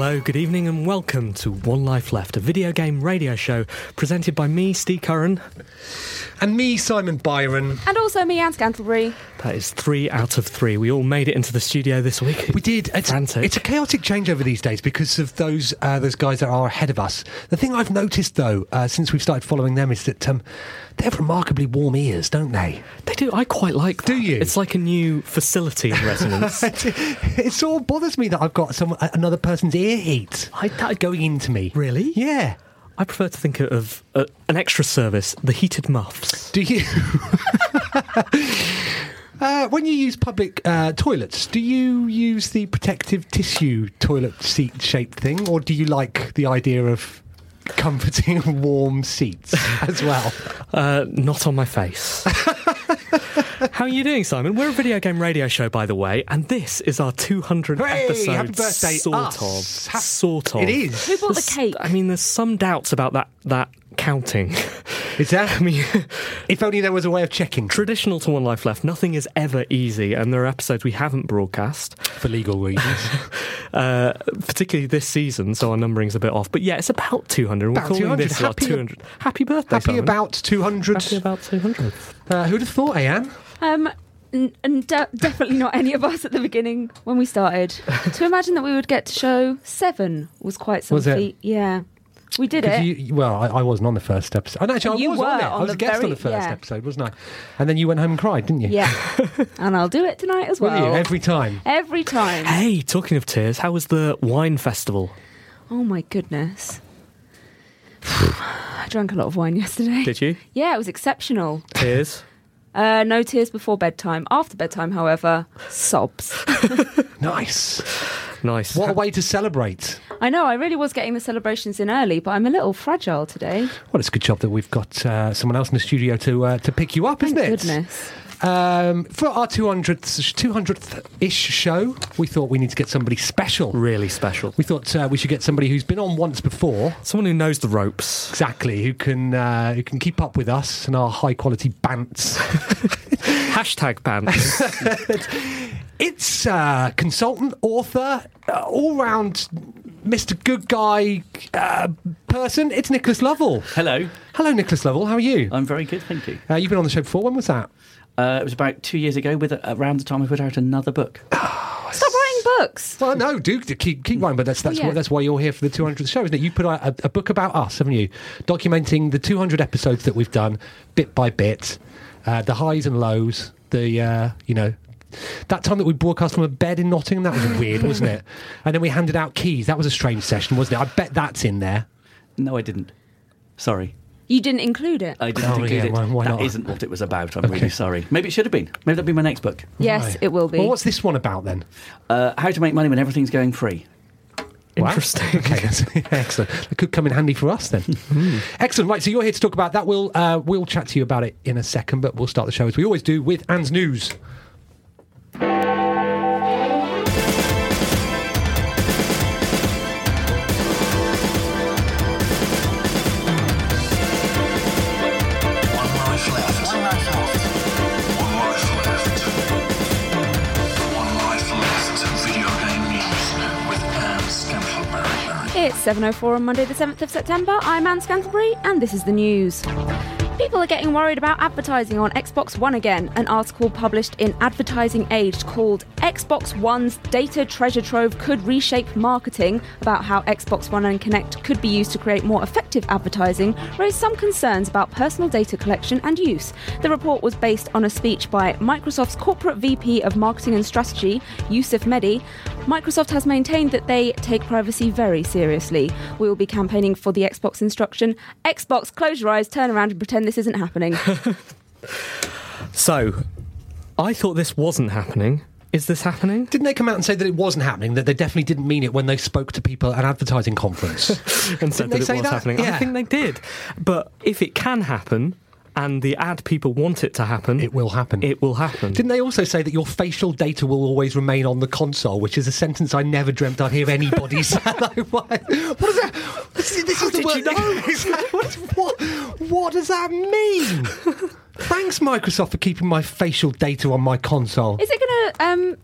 Hello, good evening, and welcome to One Life Left, a video game radio show presented by me, Steve Curran. And me, Simon Byron. And also me, Anne Scantlebury. That is three out of three. We all made it into the studio this week. We did. It's, Frantic. it's a chaotic changeover these days because of those uh, those guys that are ahead of us. The thing I've noticed though, uh, since we've started following them, is that um, they have remarkably warm ears, don't they? They do. I quite like. Do you? It's like a new facility in resonance. it sort of bothers me that I've got some uh, another person's ear heat I- that- going into me. really? Yeah. I prefer to think of uh, an extra service: the heated muffs. Do you? Uh, when you use public uh, toilets, do you use the protective tissue toilet seat shaped thing, or do you like the idea of comforting warm seats as well? Uh, not on my face. How are you doing, Simon? We're a video game radio show, by the way, and this is our 200th Hey, episode. happy birthday, sort us. of. Ha- sort of. It is. Who bought the cake? I mean, there's some doubts about that that counting. Is that? I mean, if only there was a way of checking traditional to One Life Left, nothing is ever easy, and there are episodes we haven't broadcast, for legal reasons. uh, particularly this season, so our numbering's a bit off. But yeah, it's about 200. About We're calling 200. this our Happy- 200. Happy birthday, Happy Simon. about 200. Happy about 200. Uh, who'd have thought, Anne? Um, n- and de- definitely not any of us at the beginning when we started. to imagine that we would get to show seven was quite some Was feat. Yeah, we did it. You, well, I, I wasn't on the first episode. And actually, I You was were on it. on I was a guest on the first yeah. episode, wasn't I? And then you went home and cried, didn't you? yeah, and I'll do it tonight as Will well. you? Every time. Every time. Hey, talking of tears, how was the wine festival? Oh my goodness. I drank a lot of wine yesterday. Did you? Yeah, it was exceptional. Tears? Uh, no tears before bedtime. After bedtime, however, sobs. Nice. Nice. What a way to celebrate. I know, I really was getting the celebrations in early, but I'm a little fragile today. Well, it's a good job that we've got uh, someone else in the studio to uh, to pick you up, Thank isn't it? goodness. Um, for our 200th, 200th ish show, we thought we need to get somebody special. Really special. We thought uh, we should get somebody who's been on once before. Someone who knows the ropes. Exactly, who can uh, who can keep up with us and our high quality bants. Hashtag pants. It's uh, consultant, author, uh, all round Mr. Good Guy uh, person. It's Nicholas Lovell. Hello, Hello, Nicholas Lovell. How are you? I'm very good, thank you. Uh, you've been on the show before. When was that? Uh, it was about two years ago, with around the time I put out another book. Stop writing books. Well, no, do do keep keep writing, but that's that's Oh, yeah. what, that's why you're here for the 200th show, isn't it? You put out a, a book about us, haven't you? Documenting the 200 episodes that we've done, bit by bit, uh, the highs and lows, the uh, you know. That time that we broadcast from a bed in Nottingham, that was weird, wasn't it? And then we handed out keys. That was a strange session, wasn't it? I bet that's in there. No, I didn't. Sorry, You didn't include it. I didn't Oh, include yeah, it. why- why That not? isn't what it was about. I'm Okay. really sorry. Maybe it should have been. Maybe that'll be my next book. yes, Right. it will be. Well, what's this one about then? Uh, how to make money when everything's going free. Wow. Interesting. Okay, excellent. That could come in handy for us then. Excellent. Right, so you're here to talk about that. We'll uh, we'll chat to you about it in a second, but we'll start the show as we always do with Anne's news. 7.04 on Monday, the 7th of September. I'm Anne Scantlebury, and this is the news. People are getting worried about advertising on Xbox One again. An article published in Advertising Age called Xbox One's Data Treasure Trove Could Reshape Marketing about how Xbox One and Kinect could be used to create more effective advertising raised some concerns about personal data collection and use. The report was based on a speech by Microsoft's corporate VP of Marketing and Strategy, Yusuf Mehdi. Microsoft has maintained that they take privacy very seriously. We will be campaigning for the Xbox instruction Xbox, close your eyes, turn around and pretend this isn't happening. So, I thought this wasn't happening. Is this happening? Didn't they come out and say that it wasn't happening? That they definitely didn't mean it when they spoke to people at an advertising conference? and said Didn't they that it say was that? happening. Yeah. I think they did. But if it can happen, and the ad people want it to happen, it will happen. It will happen. Didn't they also say that your facial data will always remain on the console, which is a sentence I never dreamt I'd hear anybody say? What, what is that? This is, this How is the word. you know? what, what, what does that mean? Thanks, Microsoft, for keeping my facial data on my console. Is it going to um,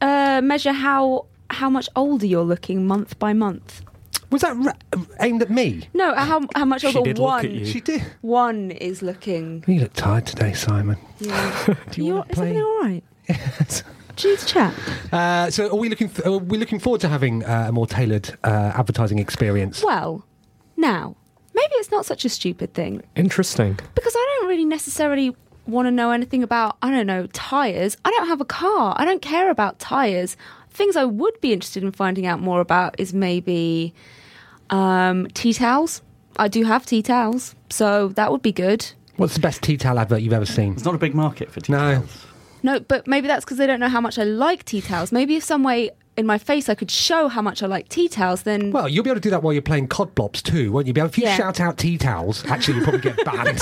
uh, measure how how much older you're looking month by month? Was that ra- aimed at me? No, how how much She older did look one at you. She did. one is looking. You look tired today, Simon. Yeah. Do you You're- want to is play? everything all right? Yes. Do you need to chat? Uh, so, are we looking? F- are we looking forward to having uh, a more tailored uh, advertising experience? Well, now maybe it's not such a stupid thing Interesting. because I don't really necessarily want to know anything about I don't know tires. I don't have a car. I don't care about tires. Things I would be interested in finding out more about is maybe um, tea towels. I do have tea towels, so that would be good. What's the best tea towel advert you've ever seen? It's not a big market for tea No. towels. No, but maybe that's because they don't know how much I like tea towels. Maybe if some way in my face I could show how much I like tea towels, then Well, you'll be able to do that while you're playing cod blobs too, won't you? Be able, if you Yeah. shout out tea towels, actually, you'll probably get banned.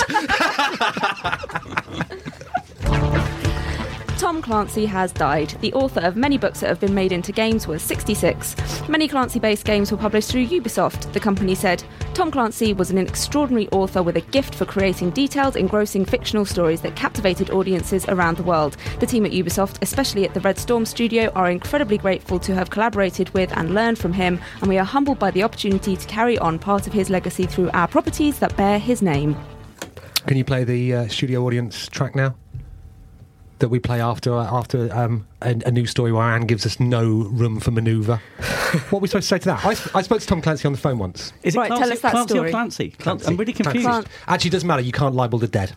Tom Clancy has died. The author of many books that have been made into games was 66. Many Clancy based games were published through Ubisoft. The company said Tom Clancy was an extraordinary author with a gift for creating detailed, engrossing fictional stories that captivated audiences around the world. The team at Ubisoft, especially at the Red Storm studio, are incredibly grateful to have collaborated with and learned from him, and we are humbled by the opportunity to carry on part of his legacy through our properties that bear his name. Can you play the uh, studio audience track now? That we play after after um, a, a news story where Anne gives us no room for manoeuvre. what are we supposed to say to that? I, I spoke to Tom Clancy on the phone once. Is it Right, tell Clancy, us that Clancy story. or Clancy? Clancy. I'm really confused. Clancy. Actually, it doesn't matter. You can't libel the dead.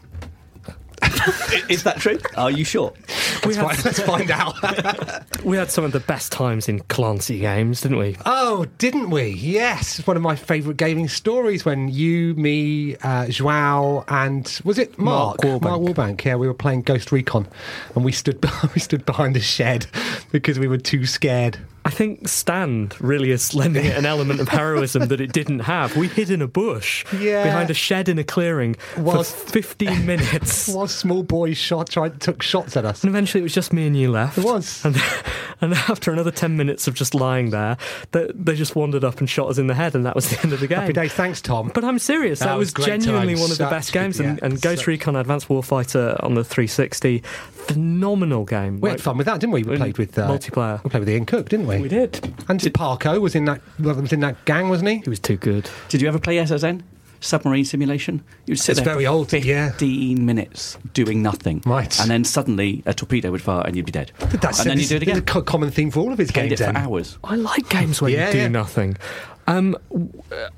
Is that true? Are you sure? Let's, find, let's find out. We had some of the best times in Clancy games, didn't we? Oh, didn't we? Yes, it's one of my favourite gaming stories when you, me, uh, Joao, and was it Mark? Mark Warbank. Mark Warbank. Yeah, we were playing Ghost Recon, and we stood we stood behind a shed because we were too scared. I think Stand really is lending it an element of heroism that it didn't have. We hid in a bush Yeah. behind a shed in a clearing Was- for 15 minutes. While small boys shot, tried, took shots at us. And eventually it was just me and you left. It was. And, and after another 10 minutes of just lying there, they, they just wandered up and shot us in the head, and that was the end of the game. Happy days, thanks, Tom. But I'm serious. That, That was, was genuinely times. one of the best games. and, yeah, and Ghost such- Recon Advanced Warfighter on the 360, phenomenal game. we had fun with that, didn't we? We played with uh, multiplayer. We played with Ian Cook, didn't we? We did. And Parko was in that was in that gang, wasn't he? He was too good. Did you ever play SSN? Submarine simulation? You'd sit It's there very for old, yeah. 15 minutes doing nothing. Right. And then suddenly a torpedo would fire and you'd be dead. That's and then you do it again. it's a common theme for all of his Played games. it for hours. I like games where Yeah, you do yeah. nothing. Um, uh,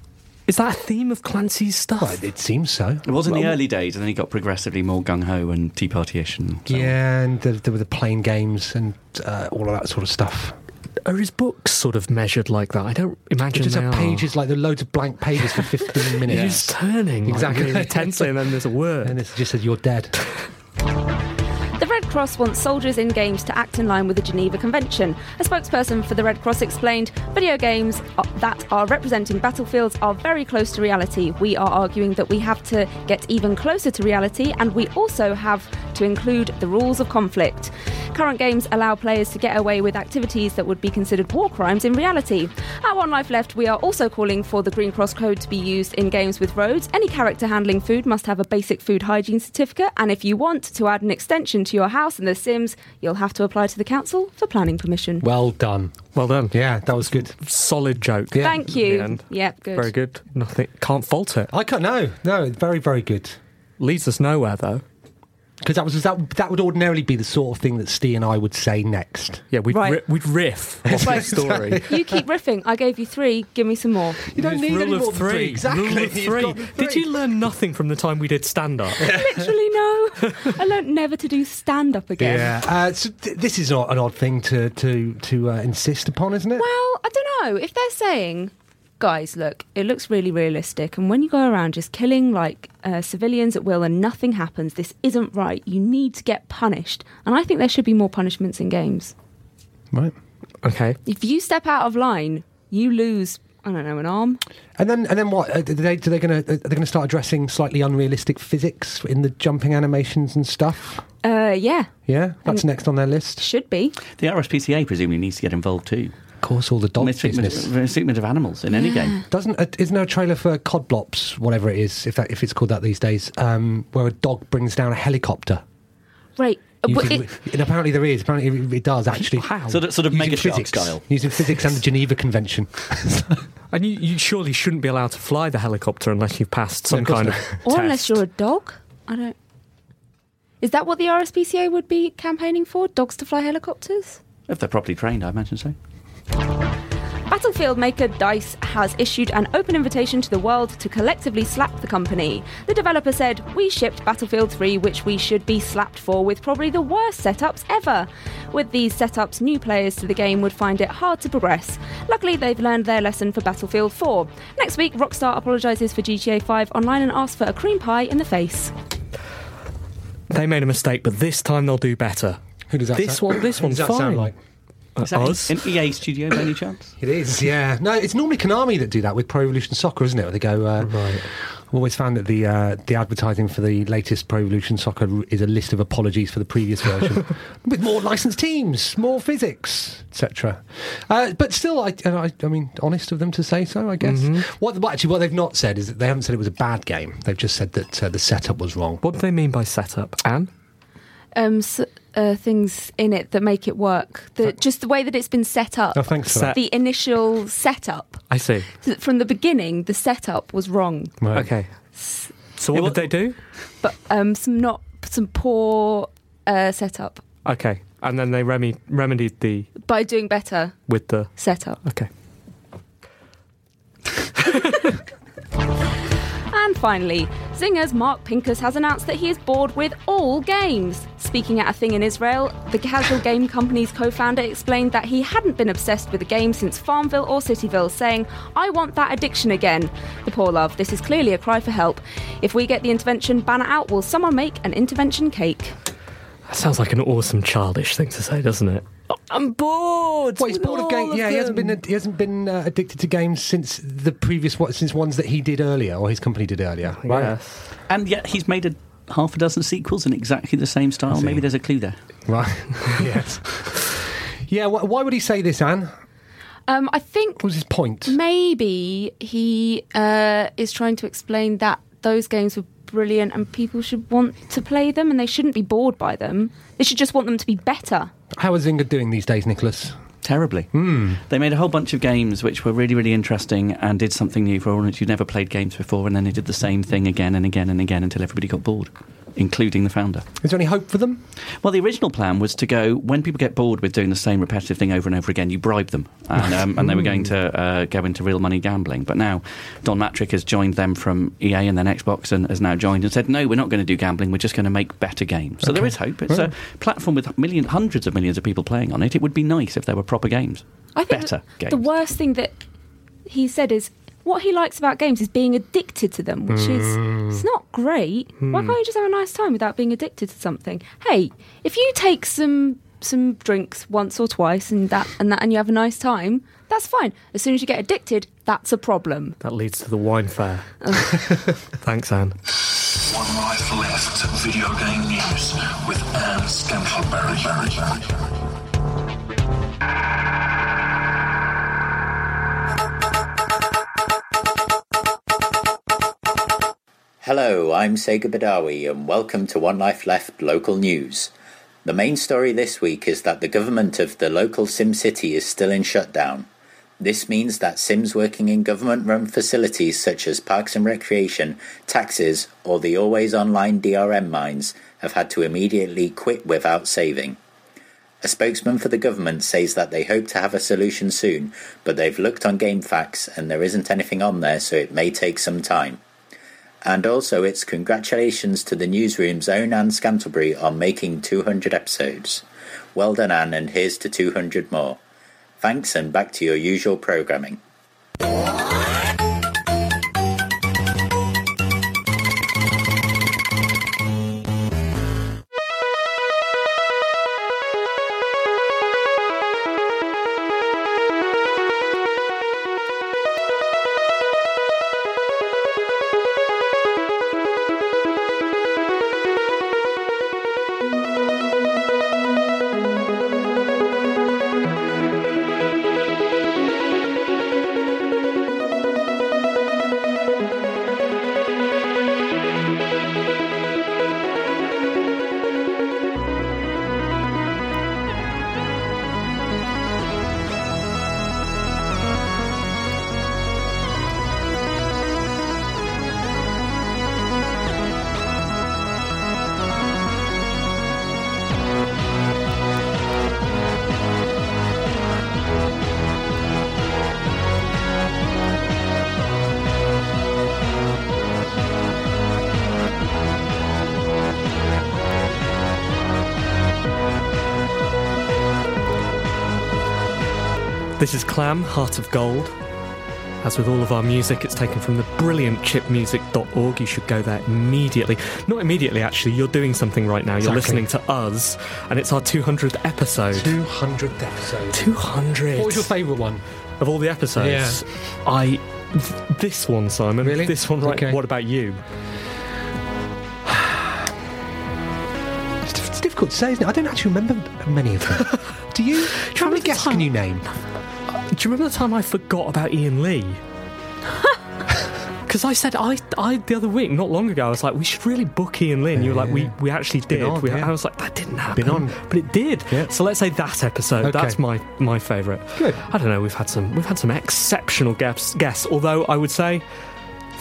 is that a theme of Clancy's stuff? Well, it seems so. It was in the early days and then he got progressively more gung ho and Tea Party-ish. And so on. Yeah, and there, there were the playing games and uh, all of that sort of stuff. Are his books sort of measured like that? I don't imagine just they have are. pages like the loads of blank pages for 15 minutes. Just turning Exactly. exactly really intensely, and then there's a word. And it just said, You're dead. Cross wants soldiers in games to act in line with the Geneva Convention. A spokesperson for the Red Cross explained video games that are representing battlefields are very close to reality. We are arguing that we have to get even closer to reality and we also have to include the rules of conflict. Current games allow players to get away with activities that would be considered war crimes in reality. At One Life Left, we are also calling for the Green Cross Code to be used in games with roads. Any character handling food must have a basic food hygiene certificate, and if you want to add an extension to your house in The Sims, you'll have to apply to the council for planning permission. Well done. Well done. Yeah, that was good. Solid joke. Yeah. Thank you. end. Yep, good. Very good. Nothing. Can't fault it. I can't. No, no, very, very good. Leads us nowhere though. Because that was that. That would ordinarily be the sort of thing that Steve and I would say next. Yeah, we'd Right. ri- we'd riff off the story. You keep riffing. I gave you three. Give me some more. You don't need rule any of more than three. three. Exactly. Rule of You've three. Did you learn nothing from the time we did stand up? Literally, no. I learned never to do stand up again. Yeah. Uh, so th- this is not an odd thing to to to uh, insist upon, isn't it? Well, I don't know. If they're saying, guys, look, it looks really realistic, and when you go around just killing like uh, civilians at will and nothing happens, this isn't right. You need to get punished. And I think there should be more punishments in games. Right. Okay. If you step out of line, you lose, I don't know, an arm. And then and then what? Uh, do they do they going to are they going to start addressing slightly unrealistic physics in the jumping animations and stuff? Uh, yeah, Yeah, that's next on their list. should be. The RSPCA presumably needs to get involved too. Of course, all the dog Mistreatment, business. mistreatment of animals in any game. Doesn't uh, isn't there a trailer for Codblops, whatever it is, if that, if it's called that these days, um, where a dog brings down a helicopter? Right. Uh, but Using- it- and apparently there is. Apparently it, it does actually. How? Sort of, sort of Using mega physics, style. using physics and the Geneva Convention. And you, you surely shouldn't be allowed to fly the helicopter unless you've passed some of course kind of not. or test. unless you're a dog. I don't. Is that what the RSPCA would be campaigning for? Dogs to fly helicopters? If they're properly trained, I imagine so. Battlefield maker DICE has issued an open invitation to the world to collectively slap the company. The developer said, We shipped Battlefield 3, which we should be slapped for with probably the worst setups ever. With these setups, new players to the game would find it hard to progress. Luckily, they've learned their lesson for Battlefield 4. Next week, Rockstar apologises for GTA 5 online and asks for a cream pie in the face. They made a mistake, but this time they'll do better. Who does that? This sound- one, this who one's does fine. sound like? Uh, Is that us? an EA studio by any chance? It is, yeah. No, it's normally Konami that do that with Pro Evolution Soccer, isn't it? Where they go. Uh, Right. I've always found that the uh, the advertising for the latest Pro Evolution Soccer is a list of apologies for the previous version, with more licensed teams, more physics, etc. Uh, but still, I, I, I mean, honest of them to say so, I guess. What, what actually what they've not said is that they haven't said it was a bad game. They've just said that uh, the setup was wrong. What do they mean by setup? Anne? Um, s uh, things in it that make it work. The, just the way that it's been set up. Oh, thanks for Set- that. The initial setup. I see. So From the beginning, the setup was wrong. Right. Okay. So what Yeah, did they do? but um, some not some poor uh, setup Okay. And then they remi- remedied the by doing better with the setup. okay. And finally, Zynga's Mark Pincus has announced that he is bored with all games. Speaking at a thing in Israel, the casual game company's co founder explained that he hadn't been obsessed with a game since Farmville or Cityville, saying, I want that addiction again. The poor love, this is clearly a cry for help. If we get the intervention banner out, will someone make an intervention cake? That sounds like an awesome childish thing to say, doesn't it? I'm bored. Well, he's bored of games. Yeah, he hasn't been he hasn't been uh, addicted to games since the previous what since ones that he did earlier or his company did earlier. Right. Yes. And yet he's made a half a dozen sequels in exactly the same style. Maybe there's a clue there. Right. yes. Yeah. Wh- why would he say this, Anne? Um, I think What was his point? maybe he uh, is trying to explain that those games were brilliant and people should want to play them and they shouldn't be bored by them. They should just want them to be better. How is Zynga doing these days, Nicholas? Terribly. Hmm. They made a whole bunch of games which were really, really interesting and did something new for audience who'd never played games before, and then they did the same thing again and again and again until everybody got bored, including the founder. Is there any hope for them? Well, the original plan was to go when people get bored with doing the same repetitive thing over and over again, you bribe them, and, um, and they were going to uh, go into real money gambling. But now Don Mattrick has joined them from EA and then Xbox, and has now joined and said, "No, we're not going to do gambling. We're just going to make better games." So there is hope. It's a platform with million, hundreds of millions of people playing on it. It would be nice if there were proper games. I think Better the, the worst thing that he said is what he likes about games is being addicted to them, which is mm. it's not great. Why hmm. can't you just have a nice time without being addicted to something? Hey, if you take some some drinks once or twice and that and that and you have a nice time, that's fine. As soon as you get addicted, that's a problem. That leads to the wine fair. Oh. Thanks, Anne. One life left. Video game news with Anne Scantlebury. Hello, I'm Sega Badawi, and welcome to One Life Left local news. The main story this week is that the government of the local Sim City is still in shutdown. This means that Sims working in government run facilities such as parks and recreation, taxis, or the always online DRM mines have had to immediately quit without saving. A spokesman for the government says that they hope to have a solution soon, but they've looked on GameFAQs and there isn't anything on there, so it may take some time. And also, it's congratulations to the newsroom's own Anne Scantlebury on making 200 episodes. Well done, Anne, and here's to 200 more. Thanks, and back to your usual programming. This is Clam, Heart of Gold. As with all of our music, it's taken from the brilliant chipmusic.org. You should go there immediately. Not immediately, actually. You're doing something right now. You're Exactly. listening to us, and it's our 200th episode. 200th episode. 200. What was your favourite one? of all the episodes? Yeah. I. This one, Simon. Really? This one, right? Okay. What about you? It's, difficult to say, isn't it? I don't actually remember many of them. Do you? How many remember the guests can you name? Do you remember the time I forgot about Ian Lee? Because I said I, I the other week, not long ago, I was like, we should really book Ian Lee, and you were like, we, we actually did. on, we, yeah. I was like, that didn't happen, Been on. but it did. Yeah. So let's say that episode. Okay. That's my my favourite. Good. I don't know. We've had some we've had some exceptional guests. Guests, although I would say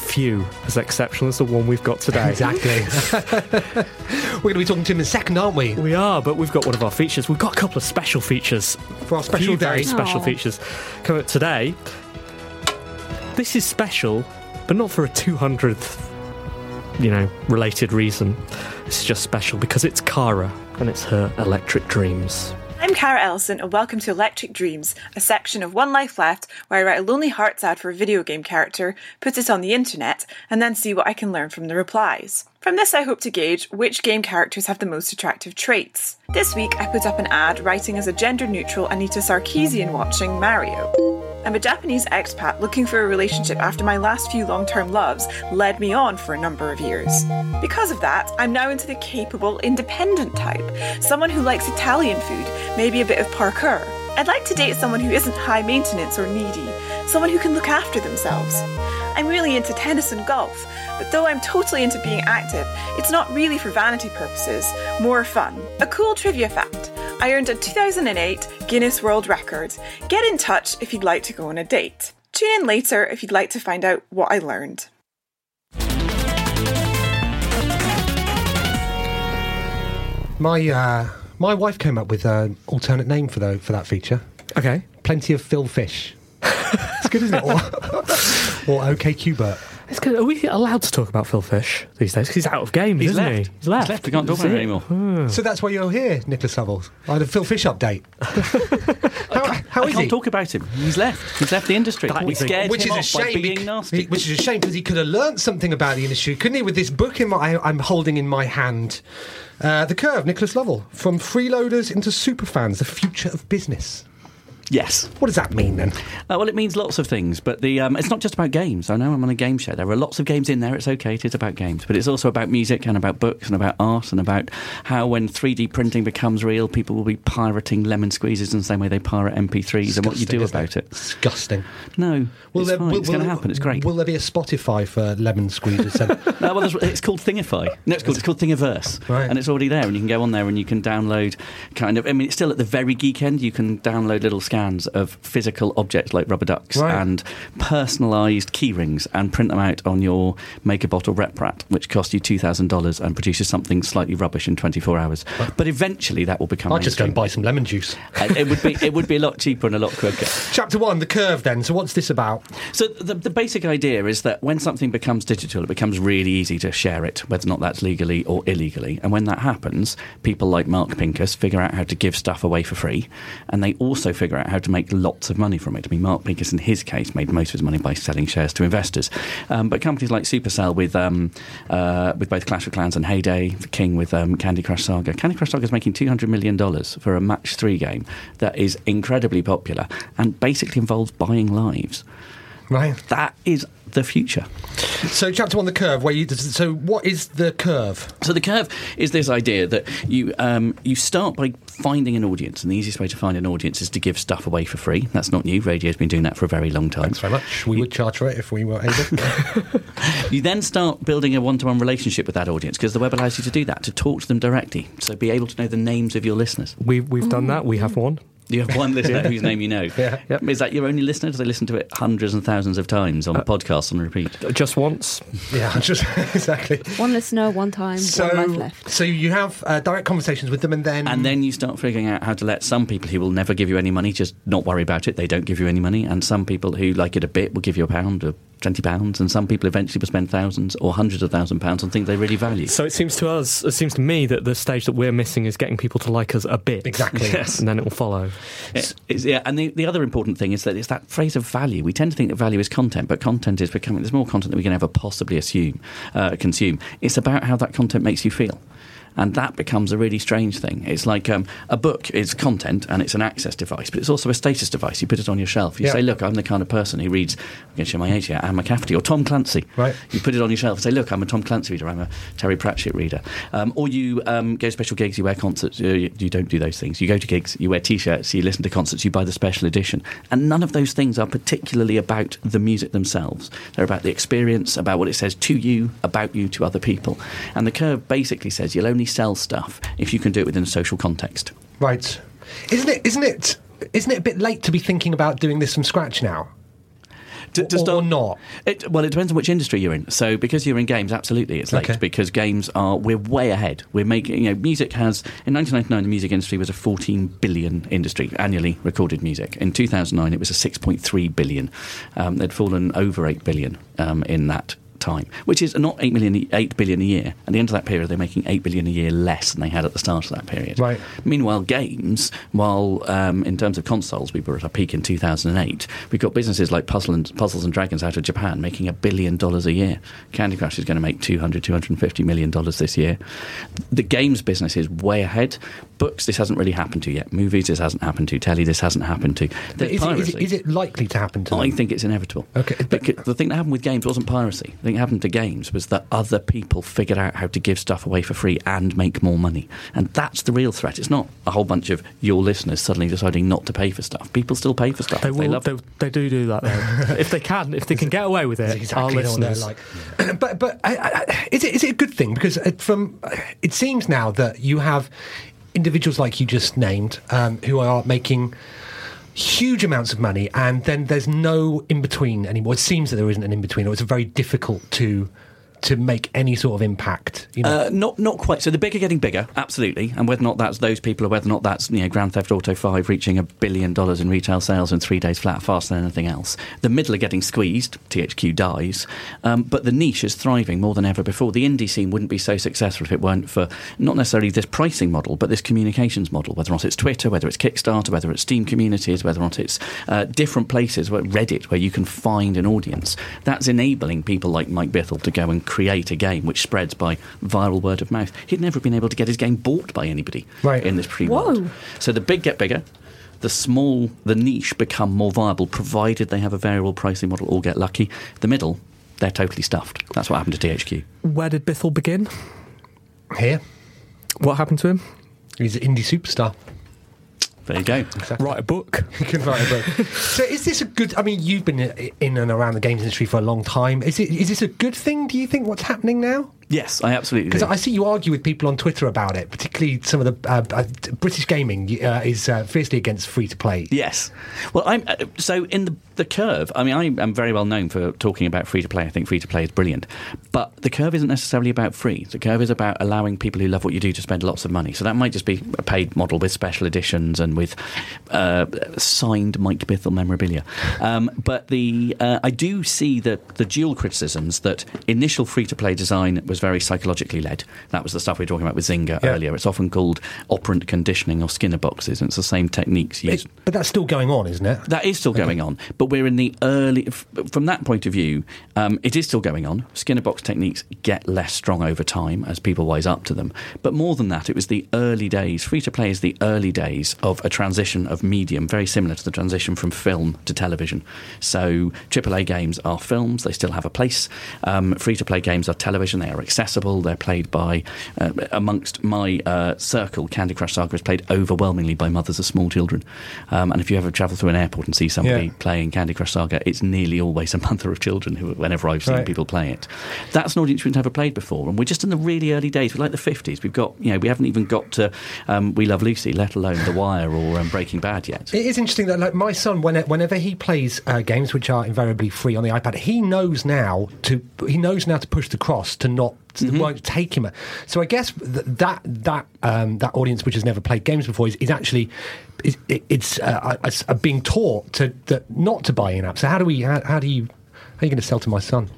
few as exceptional as the one we've got today. Exactly. We're going to be talking to him in a second, aren't we? We are, but we've got one of our features. We've got a couple of special features For our special few very special Aw. features coming up today. This is special, but not for a 200th, you know, related reason. This is just special because it's Cara and it's her electric dreams. I'm Cara Ellison, and welcome to Electric Dreams, a section of One Life Left where I write a Lonely Hearts ad for a video game character, put it on the internet, and then see what I can learn from the replies. From this, I hope to gauge which game characters have the most attractive traits. This week, I put up an ad writing as a gender neutral Anita Sarkeesian watching Mario. I'm a Japanese expat looking for a relationship after my last few long term loves led me on for a number of years. Because of that, I'm now into the capable, independent type. Someone who likes Italian food, maybe a bit of parkour. I'd like to date someone who isn't high maintenance or needy, someone who can look after themselves. I'm really into tennis and golf, but though I'm totally into being active, it's not really for vanity purposes, more fun. A cool trivia fact I earned a 2008 Guinness World Record. Get in touch if you'd like to go on a date. Tune in later if you'd like to find out what I learned. My uh, my wife came up with an alternate name for the, for that feature. Okay. Plenty of Phil Fish. It's good, isn't it? Or, or OK Cubert. It's good. Are we allowed to talk about Phil Fish these days? 'Cause he's out of games, He's isn't left. he? He's left. He's left. We can't talk about it it. anymore. So that's why you're here, Nicholas Lovell. I had a Phil Fish update. how how I is can't he? talk about him. He's left. He's left the industry. That we is a- scared which him is a off shame. by being bec- nasty. Which is a shame because he could have learnt something about the industry, couldn't he? With this book in my, I'm holding in my hand, uh, The Curve, Nicholas Lovell, from freeloaders into superfans, the future of business. Yes. What does that mean then? Uh, well, it means lots of things, but the um, it's not just about games. I know I'm on a game show. There are lots of games in there. It's okay. It is about games, but it's also about music and about books and about art and about how when 3D printing becomes real, people will be pirating lemon squeezes in the same way they pirate MP3s and what you do about it. Disgusting. No, it's there- fine. it's going to happen. It's great. Will there be a Spotify for lemon squeezes? No, well, it's called Thingify. No, it's called, it's called Thingiverse. Right. And it's already there, and you can go on there and you can download kind of. I mean, it's still at the very geek end. You can download little scans of physical objects like rubber ducks Right. and personalised key rings and print them out on your MakerBot or RepRap, which costs you $2,000 and produces something slightly rubbish in 24 hours. But eventually that will become. I'll just go and buy some lemon juice. Uh, it would be it would be a lot cheaper and a lot quicker. Chapter one, The Curve then. So what's this about? So the, the basic idea is that when something becomes digital, it becomes really easy to share it, whether or not that's legally or illegally. And when that happens, people like Mark Pincus figure out how to give stuff away for free, and they also figure out how to make lots of money from it. I mean, Mark Pincus, in his case, made most of his money by selling shares to investors. Um, but companies like Supercell, with um, uh, with both Clash of Clans and Hay Day, the King with um, Candy Crush Saga, Candy Crush Saga is making two hundred million dollars for a match three game that is incredibly popular and basically involves buying lives. Right. That is the future. So chapter one, The Curve, where you. So what is the curve? So the curve is this idea that you um, you start by finding an audience, and the easiest way to find an audience is to give stuff away for free. That's not new. Radio's been doing that for a very long time. Thanks very much. We would charter it if we were able. You then start building a one-to-one relationship with that audience because the web allows you to do that, to talk to them directly. So be able to know the names of your listeners. We, we've done that. We have one. You have one listener whose name you know. Yeah. Yep. Is that your only listener? Do they listen to it hundreds and thousands of times on podcasts on repeat? Just once. yeah, just exactly. One listener, one time, So, one life left. so you have uh, direct conversations with them, and then And then you start figuring out how to let some people who will never give you any money just not worry about it. They don't give you any money. And some people who like it a bit will give you a pound or 20 pounds. And some people eventually will spend thousands or hundreds of thousand pounds on things they really value. So it seems to us, it seems to me that the stage that we're missing is getting people to like us a bit. Exactly. Yes. And then it will follow. Yeah, and the, the other important thing is that it's that phrase of value. We tend to think that value is content, but content is becoming, there's more content than we can ever possibly assume, uh, consume. It's about how that content makes you feel. And that becomes a really strange thing. It's like um, a book is content and it's an access device, but it's also a status device. You put it on your shelf. You Yeah. say, Look, I'm the kind of person who reads, I'm going to show my age here, Anne McCaffrey or Tom Clancy. Right. You put it on your shelf and say, Look, I'm a Tom Clancy reader, I'm a Terry Pratchett reader. Um, or you um, go to special gigs, you wear concerts, uh, you, you don't do those things. You go to gigs, you wear t shirts, you listen to concerts, you buy the special edition. And none of those things are particularly about the music themselves. They're about the experience, about what it says to you, about you, to other people. And the curve basically says you'll only sell stuff if you can do it within a social context. right, isn't it? Isn't it? Isn't it a bit late to be thinking about doing this from scratch now? To, Or- or not? It, well, it depends on which industry you're in. So, because you're in games, absolutely, it's late Okay. because games are we're way ahead. We're making you know music has in 1999 the music industry was a 14 billion industry annually recorded music. In 2009 it was a 6.3 billion. Um, they'd fallen over 8 billion um, in that time, which is not 8 million, 8 billion a year. At the end of that period, they're making 8 billion a year less than they had at the start of that period. Right. Meanwhile, games, while um, in terms of consoles, we were at a peak in 2008, we've got businesses like Puzzle and, Puzzles and Dragons out of Japan making a billion dollars a year. Candy Crush is going to make 200, 250 million dollars this year. The games business is way ahead. Books, this hasn't really happened to yet. Movies, this hasn't happened to. Telly, this hasn't happened to. Is it, is, it, is, it likely to happen to I them? think it's inevitable. Okay, but- the thing that happened with games wasn't piracy. The thing happened to games was that other people figured out how to give stuff away for free and make more money. And that's the real threat. It's not a whole bunch of your listeners suddenly deciding not to pay for stuff. People still pay for stuff. They if will. love They, they do do that though. if they can, if they can get away with it, That's our exactly what they're listeners. like. but but I, I, is it is it a good thing because it, from it seems now that you have individuals like you just named um, who are making huge amounts of money and then there's no in between anymore. It seems that there isn't an in between, or it's very difficult to to make any sort of impact. You know, Uh, not not quite. So the big are getting bigger, absolutely, and whether or not that's those people or whether or not that's you know Grand Theft Auto Five reaching a billion dollars in retail sales in three days flat, faster than anything else. The middle are getting squeezed. THQ dies, um, but the niche is thriving more than ever before. The indie scene wouldn't be so successful if it weren't for not necessarily this pricing model, but this communications model. Whether or not it's Twitter, whether it's Kickstarter, whether it's Steam communities, whether or not it's uh, different places, where Reddit, where you can find an audience. That's enabling people like Mike Bithell to go and create a game which spreads by viral word of mouth. He'd never been able to get his game bought by anybody Right. in this pre Whoa. world. So the big get bigger. The small, the niche become more viable, provided they have a variable pricing model or get lucky. The middle, they're totally stuffed. That's what happened to THQ. Where did Bithell begin? here What happened to him? he's an indie superstar. There you go. Write a book. You can write a book. so, is this a good? I mean, you've been in and around the games industry for a long time. Is it? Is this a good thing? Do you think what's happening now? Yes, I absolutely Because. I see you argue with people on Twitter about it, particularly some of the uh, uh, British gaming uh, is uh, fiercely against free to play. Yes. Well, I'm uh, so in the the curve. I mean, I am very well known for talking about free to play. I think free to play is brilliant, but the curve isn't necessarily about free. The curve is about allowing people who love what you do to spend lots of money. So that might just be a paid model with special editions and with uh, signed Mike Bithell memorabilia. Um, but the uh, I do see the the dual criticisms that initial free to play design was very psychologically led. That was the stuff we were talking about with Zynga Yeah. earlier. It's often called operant conditioning or Skinner boxes, and it's the same techniques used. It- but that's still going on, isn't it? That is still going on, but we're in the early. f- From that point of view, um, it is still going on. Skinner box techniques get less strong over time as people wise up to them. But more than that, it was the early days. Free to play is the early days of a transition of medium, very similar to the transition from film to television. So AAA games are films; they still have a place. Um, Free to play games are television; they are accessible. They're played by uh, amongst my uh, circle. Candy Crush Saga is played overwhelmingly by mothers of small children. Um, and if you ever travel through an airport and see somebody Yeah. playing Candy Crush Saga, it's nearly always a mother of children. Who, whenever I've seen Right. people play it, that's an audience we've never played before, and we're just in the really early days. We're like the fifties. We've got you know we haven't even got to um, We Love Lucy, let alone The Wire or um, Breaking Bad yet. It is interesting that, like, my son, when, whenever he plays uh, games which are invariably free on the iPad, he knows now to he knows now to push the cross to not to won't take him. So I guess th- that that um, that audience which has never played games before is, is actually is, it, it's uh, uh, being taught to that not to buy in app. So how do we how, how do you how are you going to sell to my son?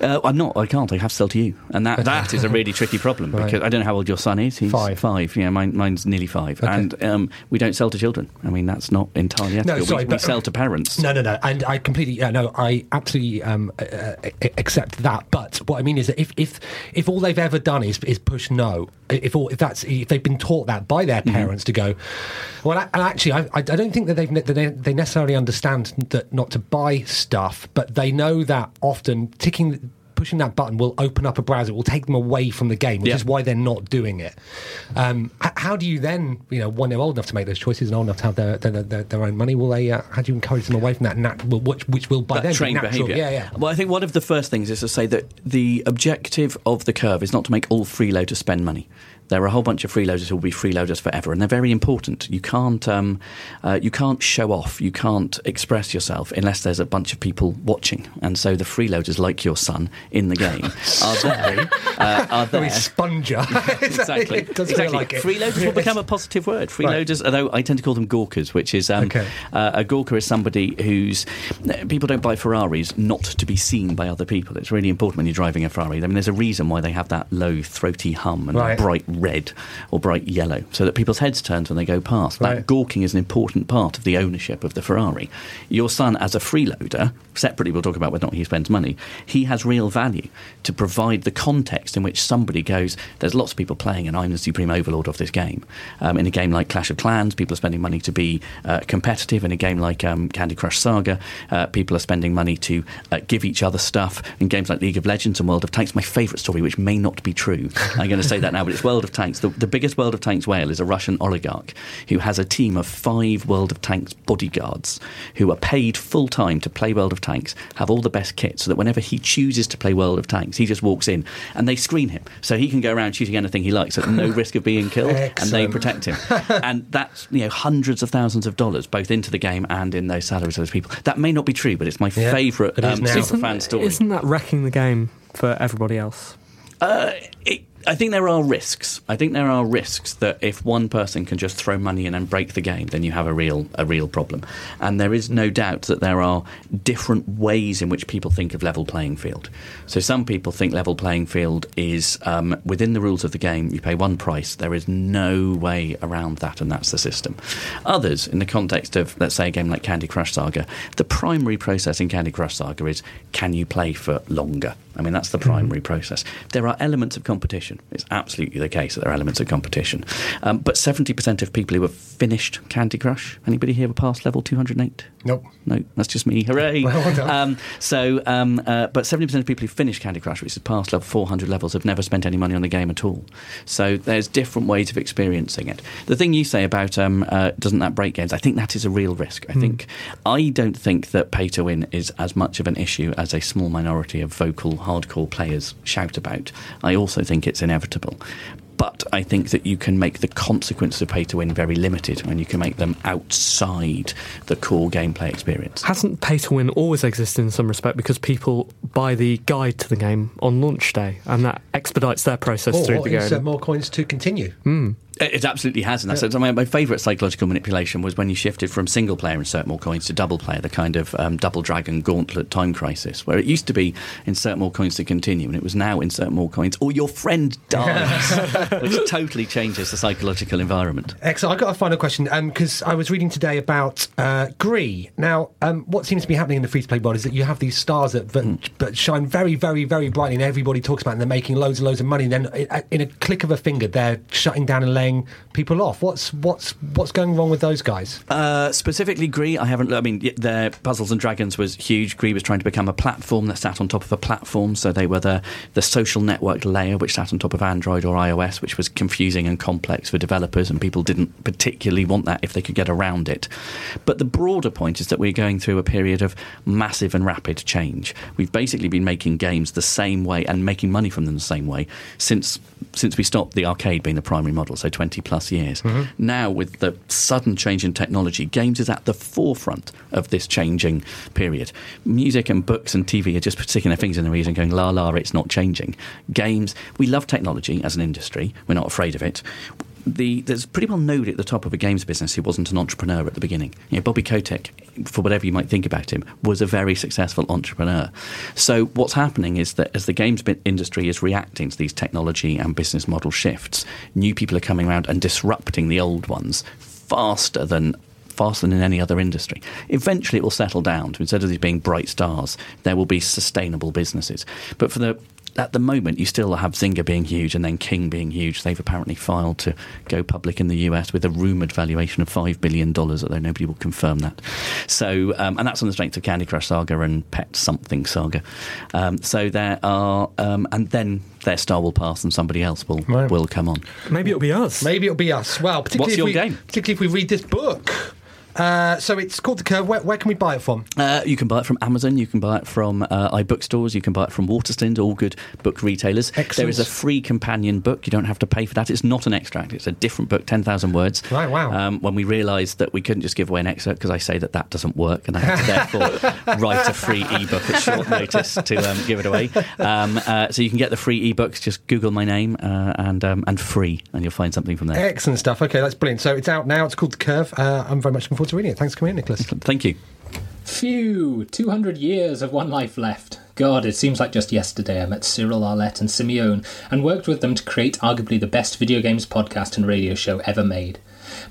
Uh, I'm not. I can't. I have to sell to you, and that that is a really tricky problem Right. because I don't know how old your son is. He's Five. Five. Yeah, mine, mine's nearly five, Okay. and um, we don't sell to children. I mean, that's not entirely ethical. No, sorry, we, we sell to parents. No, no, no. And I completely, yeah, no, I absolutely um, uh, uh, accept that. But what I mean is that if if if all they've ever done is is push no, if all if that's if they've been taught that by their parents to go, well, I, and actually, I, I don't think that they've that they, they necessarily understand that not to buy stuff, but they know that often ticking. Pushing that button will open up a browser. It will take them away from the game, which Yeah. is why they're not doing it. Um, how do you then, you know, when they're old enough to make those choices and old enough to have their their, their, their own money, will they? Uh, how do you encourage them away from that natural, which which will by that then be natural? behaviour. Yeah, yeah. Well, I think one of the first things is to say that the objective of the curve is not to make all freeloaders spend money. There are a whole bunch of freeloaders who will be freeloaders forever, and they're very important. You can't, um, uh, you can't show off, you can't express yourself unless there's a bunch of people watching. And so the freeloaders, like your son in the game, are there. Uh, are Very there. sponger. exactly. exactly. like it. Freeloaders will become a positive word. Freeloaders, although I tend to call them gawkers, which is um, Okay. uh, a gawker is somebody who's people don't buy Ferraris not to be seen by other people. It's really important when you're driving a Ferrari. I mean, there's a reason why they have that low throaty hum and Right. bright red or bright yellow, so that people's heads turn when they go past. Right. That gawking is an important part of the ownership of the Ferrari. Your son, as a freeloader, separately we'll talk about whether or not he spends money. He has real value to provide the context in which somebody goes. There's lots of people playing, and I'm the supreme overlord of this game. Um, in a game like Clash of Clans, people are spending money to be uh, competitive. In a game like um, Candy Crush Saga, uh, people are spending money to uh, give each other stuff. In games like League of Legends and World of Tanks, my favourite story, which may not be true, I'm going to say that now, but it's World of Tanks. The, the biggest World of Tanks whale is a Russian oligarch who has a team of five World of Tanks bodyguards who are paid full time to play World of Tanks, have all the best kit, so that whenever he chooses to play World of Tanks, he just walks in and they screen him. So he can go around shooting anything he likes at no risk of being killed, and they protect him. and that's you know hundreds of thousands of dollars both into the game and in those salaries of those people. That may not be true, but it's my Yeah, favourite um, super fan story. Isn't that wrecking the game for everybody else? Uh, it, I think there are risks. I think there are risks that if one person can just throw money in and break the game, then you have a real a real problem. And there is no doubt that there are different ways in which people think of level playing field. So some people think level playing field is um, within the rules of the game. You pay one price. There is no way around that, and that's the system. Others, in the context of let's say a game like Candy Crush Saga, the primary process in Candy Crush Saga is can you play for longer? I mean, that's the primary process. There are elements of competition. It's absolutely the case that there are elements of competition. Um, but 70% of people who have finished Candy Crush, anybody here have passed level 208? Nope. No, that's just me. Hooray! Well done. um, so, um, uh, but 70% of people who finish Candy Crush, which is past level 400 levels, have never spent any money on the game at all. So there's different ways of experiencing it. The thing you say about um, uh, doesn't that break games, I think that is a real risk. I think I don't think that pay to win is as much of an issue as a small minority of vocal hardcore players shout about. I also think it's inevitable. But I think that you can make the consequences of pay to win very limited and you can make them outside the core gameplay experience. Hasn't pay to win always existed in some respect because people buy the guide to the game on launch day and that expedites their process through the game? insert more coins to continue. It it absolutely has, and that's so my, my favourite psychological manipulation was when you shifted from single player insert more coins to double player, the kind of um, double dragon gauntlet time crisis, where it used to be insert more coins to continue, and it was now insert more coins or your friend dies, which totally changes the psychological environment. Excellent. I've got a final question because I was reading today about uh, Gree. Now, um, what seems to be happening in the free to play world is that you have these stars that, that, that shine very, very, very brightly, and everybody talks about, and they're making loads and loads of money. And then, uh, in a click of a finger, they're shutting down and laying people off. What's what's what's going wrong with those guys? Uh, specifically, Gree, I haven't. I mean, their Puzzles and Dragons was huge. Gree was trying to become a platform that sat on top of a platform, so they were the the social network layer which sat on top of Android or iOS, which was confusing and complex for developers, and people didn't particularly want that if they could get around it. But the broader point is that we're going through a period of massive and rapid change. We've basically been making games the same way and making money from them the same way since since we stopped the arcade being the primary model, so 20 plus years. Mm-hmm. Now, with the sudden change in technology, games is at the forefront of this changing period. Music and books and TV are just sticking their fingers in their ears and going, la la, it's not changing. Games, we love technology as an industry, we're not afraid of it. The, there's pretty well nobody at the top of a games business who wasn't an entrepreneur at the beginning. You know, Bobby Kotick, for whatever you might think about him, was a very successful entrepreneur. So what's happening is that as the games industry is reacting to these technology and business model shifts, new people are coming around and disrupting the old ones faster than faster than in any other industry. Eventually, it will settle down to instead of these being bright stars, there will be sustainable businesses. But for the at the moment, you still have Zynga being huge and then King being huge. They've apparently filed to go public in the US with a rumored valuation of $5 billion, although nobody will confirm that. So, um, and that's on the strength of Candy Crush Saga and Pet Something Saga. Um, so there are, um, and then their star will pass and somebody else will, Right. will come on. Maybe it'll be us. Maybe it'll be us. Well, particularly What's if your we, game? Particularly if we read this book. Uh, so it's called The Curve. Where, where can we buy it from? Uh, you can buy it from Amazon. You can buy it from uh, iBookstores. You can buy it from Waterstones, all good book retailers. Excellent. There is a free companion book. You don't have to pay for that. It's not an extract. It's a different book, 10,000 words. Right, wow. Um, when we realised that we couldn't just give away an excerpt because I say that that doesn't work and I had to therefore write a free ebook at short notice to um, give it away. Um, uh, so you can get the free ebooks. Just Google my name uh, and, um, and free and you'll find something from there. Excellent stuff. Okay, that's brilliant. So it's out now. It's called The Curve. Uh, I'm very much looking forward to reading it. Thanks for coming in, Nicholas. Thank you. Phew, 200 years of one life left. God, it seems like just yesterday I met Cyril Arlette and Simeone and worked with them to create arguably the best video games podcast and radio show ever made.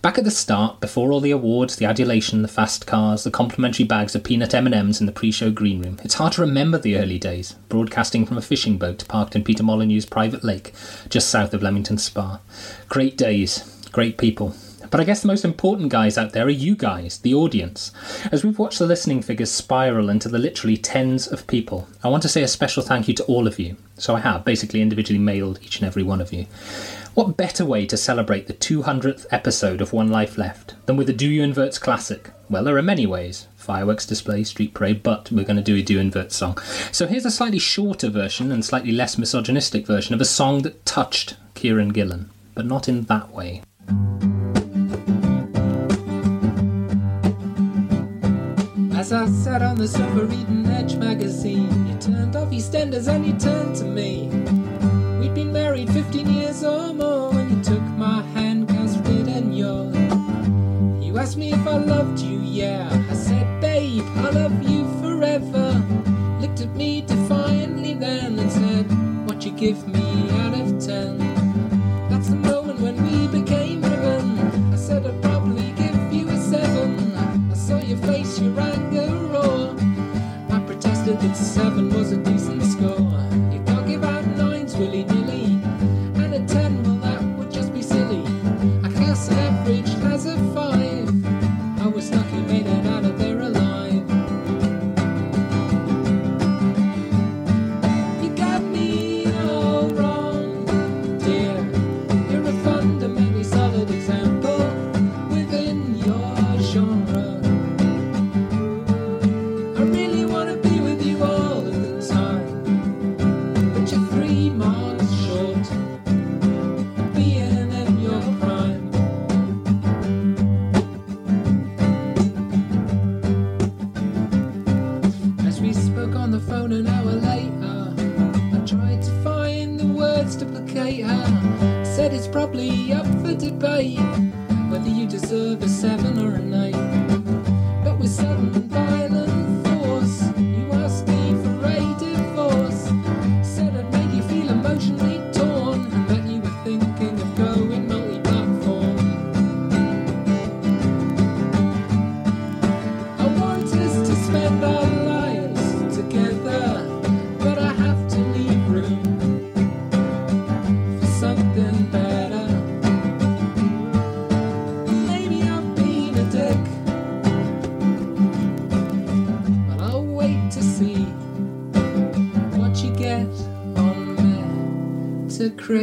Back at the start, before all the awards, the adulation, the fast cars, the complimentary bags of peanut M&Ms in the pre-show green room, it's hard to remember the early days, broadcasting from a fishing boat parked in Peter Molyneux's private lake, just south of Leamington Spa. Great days, great people. But I guess the most important guys out there are you guys, the audience. As we've watched the listening figures spiral into the literally tens of people, I want to say a special thank you to all of you. So I have basically individually mailed each and every one of you. What better way to celebrate the 200th episode of One Life Left than with a Do You Inverts classic? Well, there are many ways. Fireworks display, street parade, but we're going to do a Do Invert song. So here's a slightly shorter version and slightly less misogynistic version of a song that touched Kieron Gillen, but not in that way. As I sat on the sofa reading Edge magazine, you turned off of EastEnders and you turned to me. We'd been married 15 years or more when you took my hand, clasped it in yours. You asked me if I loved you, yeah. I said, babe, I love you forever. Looked at me defiantly then and said, what you give me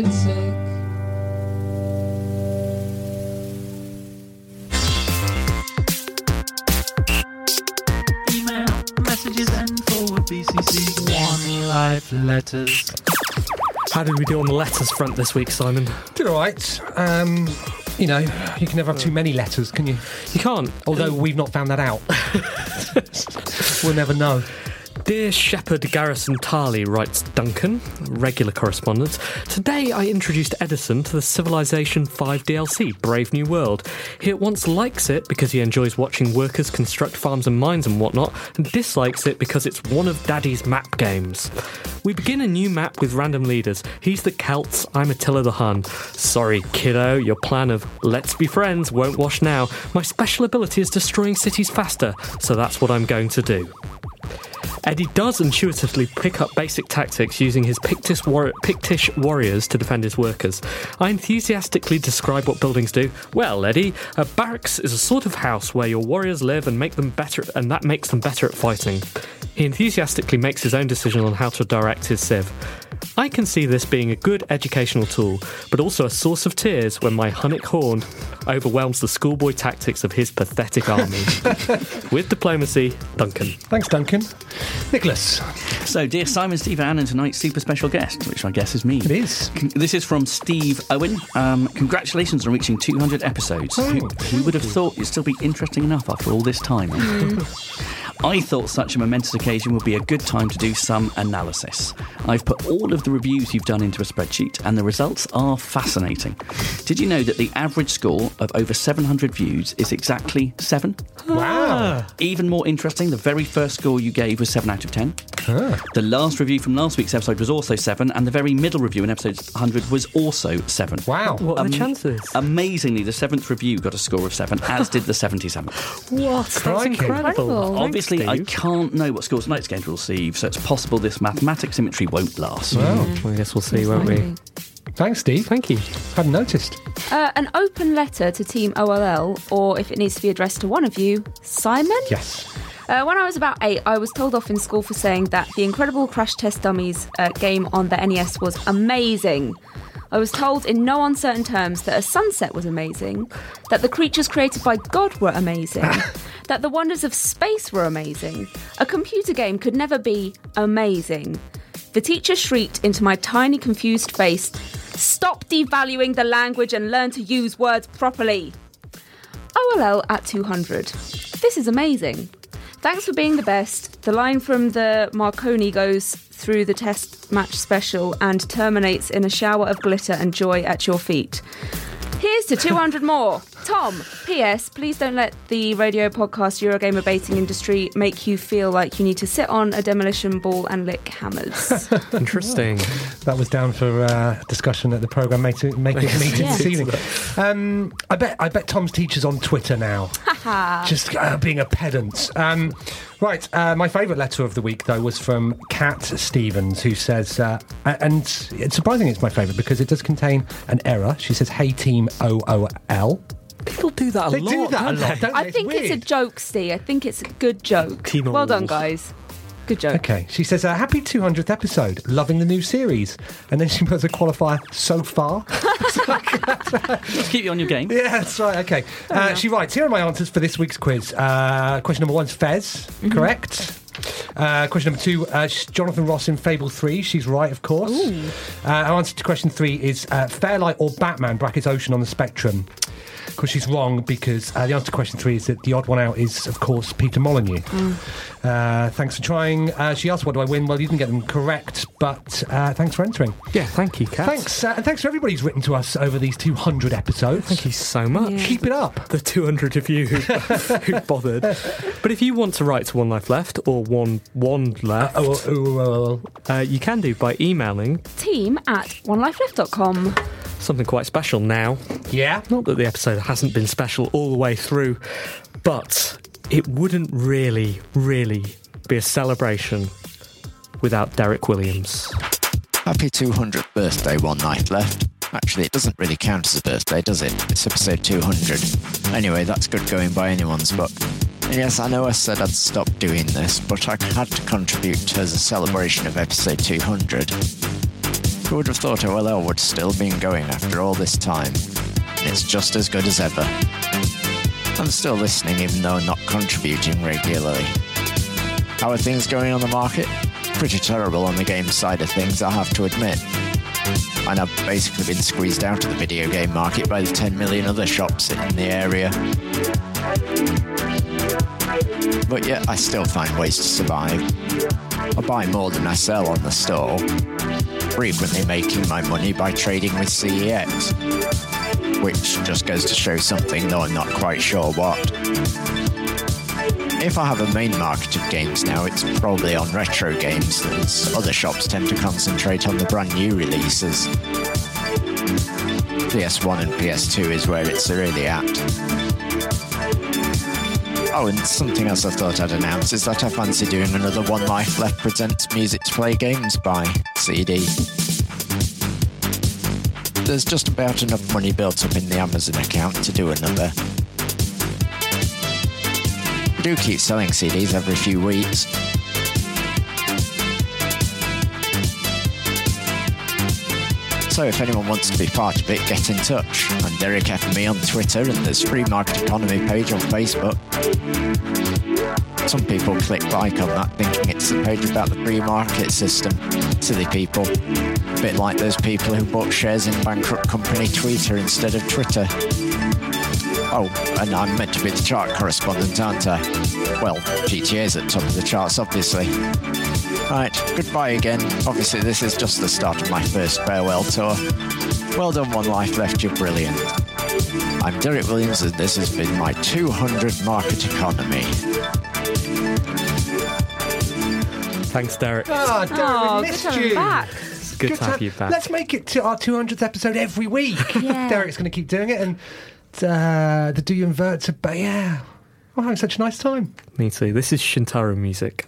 Metacritic. Email, messages, and forward BCC. One life letters. How did we do on the letters front this week, Simon? Did all right. Um, you know, you can never have too many letters, can you? You can't. Although we've not found that out. we'll never know. Dear Shepherd Garrison Tarley, writes Duncan, regular correspondent. Today I introduced Edison to the Civilization 5 DLC, Brave New World. He at once likes it because he enjoys watching workers construct farms and mines and whatnot, and dislikes it because it's one of Daddy's map games. We begin a new map with random leaders. He's the Celts, I'm Attila the Hun. Sorry, kiddo, your plan of let's be friends won't wash now. My special ability is destroying cities faster, so that's what I'm going to do. Eddie does intuitively pick up basic tactics using his Pictish, war- Pictish warriors to defend his workers. I enthusiastically describe what buildings do. Well, Eddie, a barracks is a sort of house where your warriors live and make them better, and that makes them better at fighting. He enthusiastically makes his own decision on how to direct his civ. I can see this being a good educational tool, but also a source of tears when my Hunnic horn overwhelms the schoolboy tactics of his pathetic army. With diplomacy, Duncan. Thanks, Duncan. Nicholas. So, dear Simon, Steve, Anne, and tonight's super special guest, which I guess is me. It is. This is from Steve Owen. Um, congratulations on reaching 200 episodes. Oh, who, who would have thought it'd still be interesting enough after all this time? I thought such a momentous occasion would be a good time to do some analysis. I've put all of the reviews you've done into a spreadsheet, and the results are fascinating. Did you know that the average score of over 700 views is exactly 7? Wow. Even more interesting, the very first score you gave was 7 out of 10. Ah. The last review from last week's episode was also 7, and the very middle review in episode 100 was also 7. Wow. What are the Um, chances? Amazingly, the seventh review got a score of 7, as did the 77th. what? That's Crikey. incredible. Incredible. Thanks, Obviously, I can't know what scores tonight's going to receive, so it's possible this mathematics symmetry won't last. Wow. I guess we'll see, won't we? Thanks, Steve. Thank you. Hadn't noticed. Uh, an open letter to Team OLL, or if it needs to be addressed to one of you, Simon? Yes. Uh, when I was about eight, I was told off in school for saying that the Incredible Crash Test Dummies uh, game on the NES was amazing. I was told in no uncertain terms that a sunset was amazing, that the creatures created by God were amazing, that the wonders of space were amazing. A computer game could never be amazing. The teacher shrieked into my tiny, confused face Stop devaluing the language and learn to use words properly. OLL at 200. This is amazing. Thanks for being the best. The line from the Marconi goes through the test match special and terminates in a shower of glitter and joy at your feet. Here's to 200 more. Tom, P.S. Please don't let the radio podcast Eurogamer baiting industry make you feel like you need to sit on a demolition ball and lick hammers. Interesting. That was down for uh, discussion at the program meeting, meeting meeting this evening. Um, I bet I bet Tom's teacher's on Twitter now, just uh, being a pedant. Um, right, uh, my favourite letter of the week though was from Kat Stevens, who says, uh, and it's surprising it's my favourite because it does contain an error. She says, "Hey team OOL." People do that a They lot. do that a don't lot, they? don't I think it's, a joke, Steve. I think it's a good joke. Team well done, guys. Good joke. Okay, she says, uh, happy 200th episode, loving the new series. And then she puts a qualifier so far. Just keep you on your game. Yeah, that's right. Okay. Uh, she writes Here are my answers for this week's quiz. Uh, question number one's Fez, correct? Uh, question number two, uh, Jonathan Ross in Fable 3. She's right, of course. Uh, our answer to question three is uh, Fairlight or Batman, brackets Ocean on the Spectrum. Of course, she's wrong because uh, the answer to question three is that the odd one out is, of course, Peter Molyneux. Uh, thanks for trying. Uh, she asked, What do I win? Well, you didn't get them correct, but uh, thanks for entering. Yeah, thank you, Kat. Thanks, uh, and thanks for everybody who's written to us over these 200 episodes. Thank you so much. Keep it up. the 200 of you who, who bothered. But if you want to write to One Life Left or One One Left, Oh, oh, oh, oh. uh, you can do by emailing Team at onelifeleft.com. something quite special now. Yeah. Not that the episode hasn't been special all the way through, but it wouldn't really, really be a celebration without Derek Williams. Happy 200th birthday, One Night Left. Actually, it doesn't really count as a birthday, does it? It's episode 200. Anyway, that's good going by anyone's book. And yes, I know I said I'd stop doing this, but I had to contribute as a celebration of episode 200. Who would have thought OLL would still been going after all this time? It's just as good as ever. I'm still listening even though I'm not contributing regularly. How are things going on the market? Pretty terrible on the game side of things, I have to admit. And I've basically been squeezed out of the video game market by the 10 million other shops in the area. But yet, I still find ways to survive. I buy more than I sell on the store, frequently making my money by trading with CEX, which just goes to show something, though I'm not quite sure what. If I have a main market of games now, it's probably on retro games, as other shops tend to concentrate on the brand new releases. PS1 and PS2 is where it's really at. Oh, and something else I thought I'd announce is that I fancy doing another One Life Left Presents Music to Play Games by CD. There's just about enough money built up in the Amazon account to do another. I do keep selling CDs every few weeks. So if anyone wants to be part of it, get in touch. I'm Derek FME on Twitter and there's Free Market Economy page on Facebook. Some people click like on that thinking it's a page about the free market system. Silly people. A bit like those people who bought shares in bankrupt company Tweeter instead of Twitter. Oh, and I'm meant to be the chart correspondent, aren't I? Well, GTA's at top of the charts, obviously. Right, goodbye again. Obviously, this is just the start of my first farewell tour. Well done, One Life Left, you're brilliant. I'm Derek Williams, and this has been my 200 Market Economy. Thanks, Derek. Oh, Derek, Oh, we good missed to have you. him back. It's good, to have you back. Let's make it to our 200th episode every week. Yeah. Derek's going to keep doing it, and uh, the Do You Invert to. But yeah, I'm having such a nice time. Me too. This is Shintaro music.